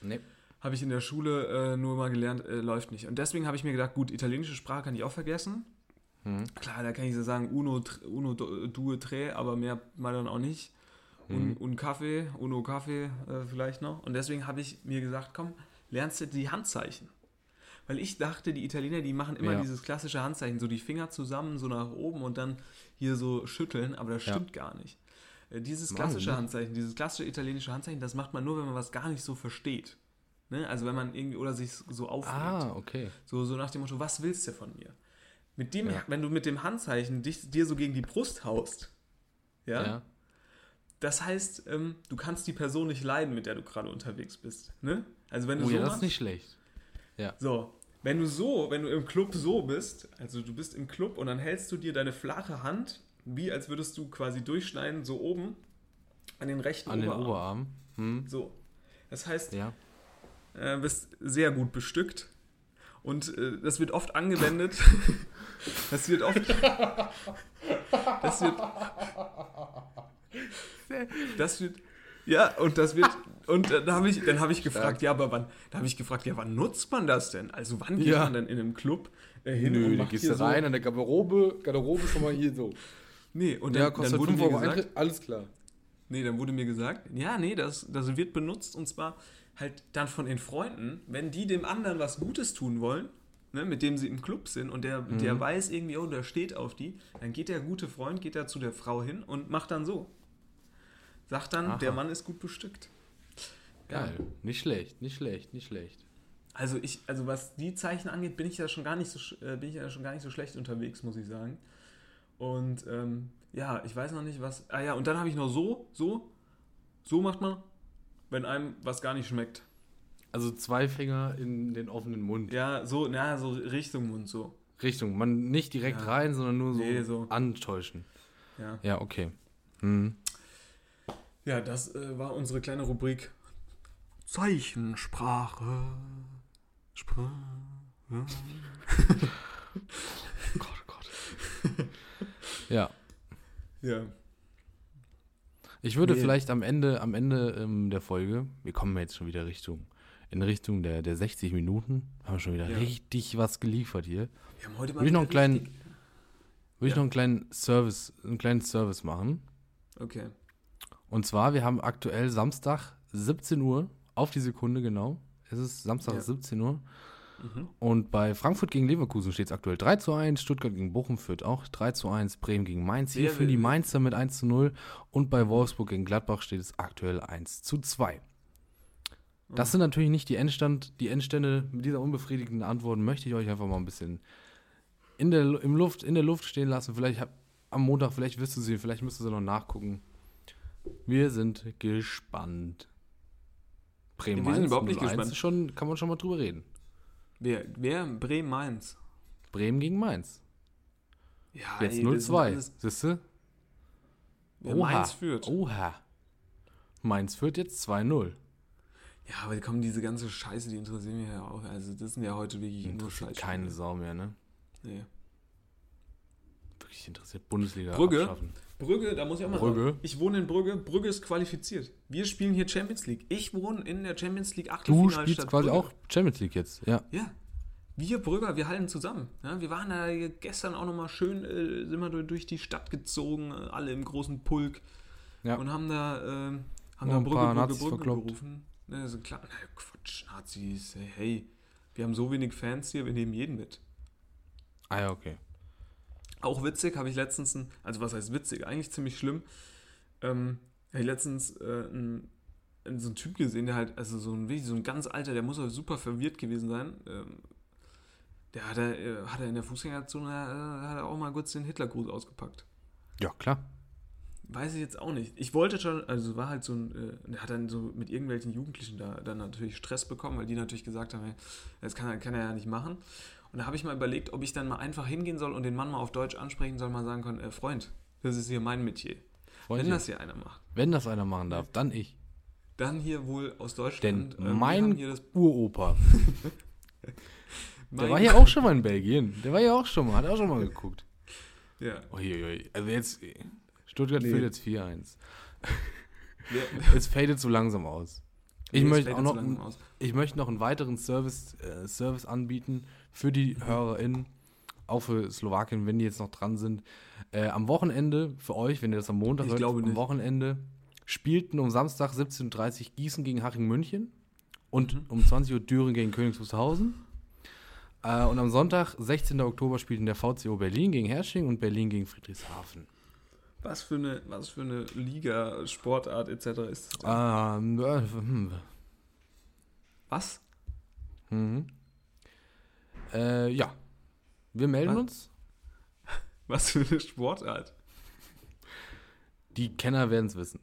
Nee. Habe ich in der Schule äh, nur mal gelernt, äh, läuft nicht. Und deswegen habe ich mir gedacht, gut, italienische Sprache kann ich auch vergessen. Klar, da kann ich so sagen, Uno, Uno Due Tre, aber mehr mal dann auch nicht. Und, und Kaffee, Uno Kaffee äh, vielleicht noch. Und deswegen habe ich mir gesagt, komm, lernst du die Handzeichen. Weil ich dachte, die Italiener, die machen immer Ja. dieses klassische Handzeichen, so die Finger zusammen, so nach oben und dann hier so schütteln, aber das Ja. stimmt gar nicht. Äh, Dieses klassische nicht. Handzeichen, dieses klassische italienische Handzeichen, das macht man nur, wenn man was gar nicht so versteht. Ne? Also wenn man irgendwie oder sich so aufregt. Ah, okay. So, so nach dem Motto, was willst du von mir? Mit dem, Ja. wenn du mit dem Handzeichen dich, dir so gegen die Brust haust, ja, Ja. das heißt, ähm, du kannst die Person nicht leiden, mit der du gerade unterwegs bist. Ne? Also wenn du Oh so ja, das machst, ist nicht schlecht. so, wenn du so, wenn du im Club so bist, also du bist im Club und dann hältst du dir deine flache Hand, wie als würdest du quasi durchschneiden, so oben an den rechten An den Oberarm. Oberarm. Hm. So. Das heißt, Ja. Äh, bist sehr gut bestückt. Und äh, das wird oft angewendet. das wird oft. Das wird. Das wird. Ja, und das wird. Und dann habe ich, dann habe ich gefragt, ja, aber wann? Da habe ich gefragt, ja, wann nutzt man das denn? Also wann geht Ja. man denn in einem Club äh, hin Nö, und macht gehst hier du rein So, an der Garderobe, Garderobe schon mal hier so. nee, und Ja, dann, kostet dann wurde 5 mir Euro gesagt, Eintritt, alles klar. Nee, dann wurde mir gesagt, ja, nee, das, das wird benutzt und zwar halt dann von den Freunden, wenn die dem anderen was Gutes tun wollen, ne, mit dem sie im Club sind und der, Mhm. der weiß irgendwie, oh, der steht auf die, dann geht der gute Freund, geht da zu der Frau hin und macht dann so. Sagt dann, Aha. der Mann ist gut bestückt. Geil. Nicht schlecht, nicht schlecht, nicht schlecht. Also ich, also was die Zeichen angeht, bin ich da schon gar nicht so, äh, bin ich da schon gar nicht so schlecht unterwegs, muss ich sagen. Und ähm, ja, ich weiß noch nicht, was. Ah ja, und dann habe ich noch so, so, so macht man, wenn einem was gar nicht schmeckt. Also zwei Finger in den offenen Mund. Ja, so, na, so Richtung Mund so. Richtung. Man nicht direkt Ja. rein, sondern nur so, Nee, so. antäuschen. Ja, Ja, okay. Hm. ja das äh, war unsere kleine Rubrik Zeichensprache. Sprache. Gott, oh Gott. ja. Ja. Ich würde Nee. vielleicht am Ende, am Ende ähm, der Folge, wir kommen jetzt schon wieder Richtung, in Richtung der, der 60 Minuten, haben wir schon wieder Ja. richtig was geliefert hier. Wir haben heute mal Will ich noch einen kleinen- richtig- Würde ich Ja. noch einen kleinen Service, einen kleinen Service machen. Okay. Und zwar, wir haben aktuell Samstag 17 Uhr, auf die Sekunde genau. Es ist Samstag Ja. 17 Uhr. Mhm. Und bei Frankfurt gegen Leverkusen steht es aktuell 3 zu 1, Stuttgart gegen Bochum führt auch 3 zu 1, Bremen gegen Mainz. Hier führen die Mainzer mit 1 zu 0 und bei Wolfsburg gegen Gladbach steht es aktuell 1 zu 2. Das sind natürlich nicht die, Endstand, die Endstände. Mit dieser unbefriedigenden Antwort möchte ich euch einfach mal ein bisschen in der, im Luft, in der Luft stehen lassen. Vielleicht hab, am Montag, vielleicht wirst du sie, vielleicht müsst du sie noch nachgucken. Wir sind gespannt. Bremen Wir sind überhaupt nicht 0-1 gespannt. Schon, kann man schon mal drüber reden. Wer? Wer? Bremen Mainz. Bremen gegen Mainz. Ja, Jetzt ey, das sind 0-2. alles- Siehst du? Wer Mainz führt. Oha. Mainz führt jetzt 2-0. Ja, aber komm, diese ganze Scheiße, die interessieren mich ja auch. Also das sind ja heute wirklich nur Scheiße. keine Sau mehr, ne? Nee. Wirklich interessiert Bundesliga Brügge? abschaffen. Brügge, da muss ich auch mal Brügge? sagen. Ich wohne in Brügge. Brügge ist qualifiziert. Wir spielen hier Champions League. Ich wohne in der Champions League Du Achtelfinalstadt spielst quasi Brügge. auch Champions League jetzt, ja. Ja. Wir Brügger, wir halten zusammen. Ja, wir waren da gestern auch nochmal schön, äh, sind wir durch- die Stadt gezogen, äh, alle im großen Pulk. Ja. Und haben da, äh, haben da Brügge, Brügge, Nazis Brügge verkloppt. gerufen. Ne, so klar, na, Quatsch, Nazis, hey, hey. Wir haben so wenig Fans hier, wir nehmen jeden mit. Ah ja, okay. Auch witzig habe ich letztens, ein, also was heißt witzig, eigentlich ziemlich schlimm. Ähm, habe ich letztens äh, einen, so einen Typ gesehen, der halt, also so ein, wirklich so ein ganz alter, der muss auch super verwirrt gewesen sein. Ähm, der hat er, äh, hat er in der Fußgängerzone, äh, hat er auch mal kurz den Hitlergruß ausgepackt. Ja, klar. Weiß ich jetzt auch nicht. Ich wollte schon, also war halt so ein, äh, der hat dann so mit irgendwelchen Jugendlichen da dann natürlich Stress bekommen, weil die natürlich gesagt haben, hey, das kann, kann er ja nicht machen. Und da habe ich mal überlegt, ob ich dann mal einfach hingehen soll und den Mann mal auf Deutsch ansprechen soll, mal sagen können, äh, Freund, das ist hier mein Metier. Freundchen. Wenn das hier einer macht, Wenn das einer machen darf, dann ich. dann hier wohl aus Denn Deutschland. ähm, wir mein haben hier das, Uropa, der war hier auch schon mal in Belgien. Der war hier auch schon mal, hat auch schon mal geguckt. Ja. Uiuiui. Also jetzt, Stuttgart Nee. führt jetzt 4-1. Der, Es fadet so langsam aus. Ich Nee, möchte auch noch, so langsam aus. ich möchte noch einen weiteren Service, äh, Service anbieten für die HörerInnen. auch für Slowakien, wenn die jetzt noch dran sind. Äh, am Wochenende, für euch, wenn ihr das am Montag Ich hört, am nicht. Wochenende spielten um Samstag 17.30 Uhr Gießen gegen Haching München und Mhm. um 20 Uhr Düren gegen Königs Wusterhausen. Äh, und am Sonntag, 16. Oktober, spielten der VCO Berlin gegen Hersching und Berlin gegen Friedrichshafen. Was für eine, was für eine Liga, Sportart etc. ist das? Ähm, äh, hm, Was? mhm. Äh, ja. Wir melden Was? uns. Was für eine Sportart? Die Kenner werden es wissen.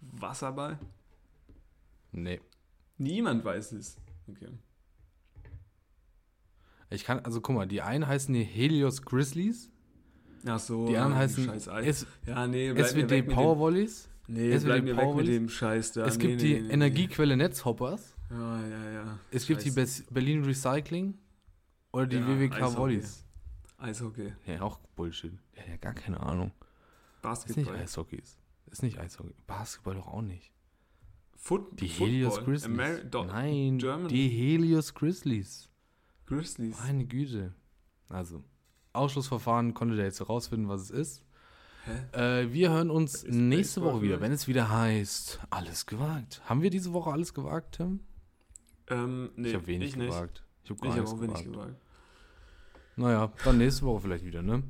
Wasserball? Nee. Niemand weiß es. Okay. Ich kann, also guck mal, die einen heißen die Helios Grizzlies, Ach so. die anderen ja, heißen. S Ja, nee, mit Powervolleys. dem, nee, SWD bleib mir weg mit dem Scheiß da. es nee, gibt nee, die nee, Energiequelle Netzhoppers. Ja, ja, ja. Es gibt die. Bes- Berlin Recycling oder die Ja, WWK Eishockey. Volleys. Eishockey. Ja, auch Bullshit. Ja, ja, gar keine Ahnung. Ist nicht Basketball. Eishockey. Ist nicht Eishockey. Basketball doch auch nicht. Foot, Die Football. Helios Grizzlies. Ameri Nein, German. die Helios Grizzlies. Grizzlies. Meine Güte. Also, Ausschlussverfahren konnte der jetzt herausfinden, was es ist. Hä? Äh, wir hören uns nächste Baseball Woche wieder, vielleicht? wenn es wieder heißt, alles gewagt. Haben wir diese Woche alles gewagt, Tim? Ähm, nee, ich habe wenig ich nicht. gewagt. Ich habe Ich gar habe nichts auch wenig gewagt. gewagt. Naja, dann nächste Woche vielleicht wieder, ne?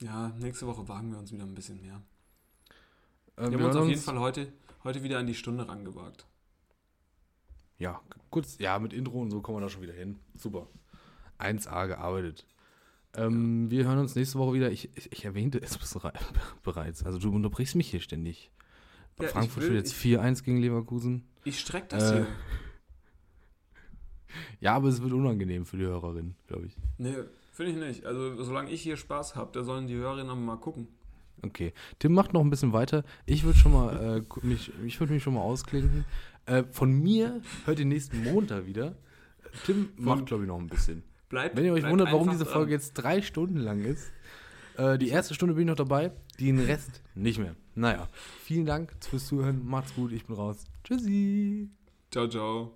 Ja, nächste Woche wagen wir uns wieder ein bisschen mehr. Äh, Wir wir haben uns auf jeden Fall heute, heute wieder an die Stunde rangewagt. Ja, kurz, ja, mit Intro und so kommen wir da schon wieder hin. Super. 1A gearbeitet. Ähm, Wir hören uns nächste Woche wieder. Ich, ich, ich erwähnte es bere- bereits. Also du unterbrichst mich hier ständig. Ja, ich Frankfurt will- führt jetzt 4-1 gegen Leverkusen. Ich streck das Äh, hier. Ja, aber es wird unangenehm für die Hörerin, glaube ich. Nee, finde ich nicht. Also, solange ich hier Spaß habe, da sollen die Hörerinnen mal gucken. Okay. Tim macht noch ein bisschen weiter. Ich würde schon mal äh, mich, ich würde mich schon mal ausklinken. Äh, von mir hört ihr nächsten Montag wieder. Tim macht, glaube ich, noch ein bisschen. Bleibt, Wenn ihr euch wundert, warum diese Folge dran. jetzt drei Stunden lang ist, äh, die erste Stunde bin ich noch dabei, den Rest nicht mehr. Naja, vielen Dank fürs Zuhören. Macht's gut, ich bin raus. Tschüssi. Ciao, ciao.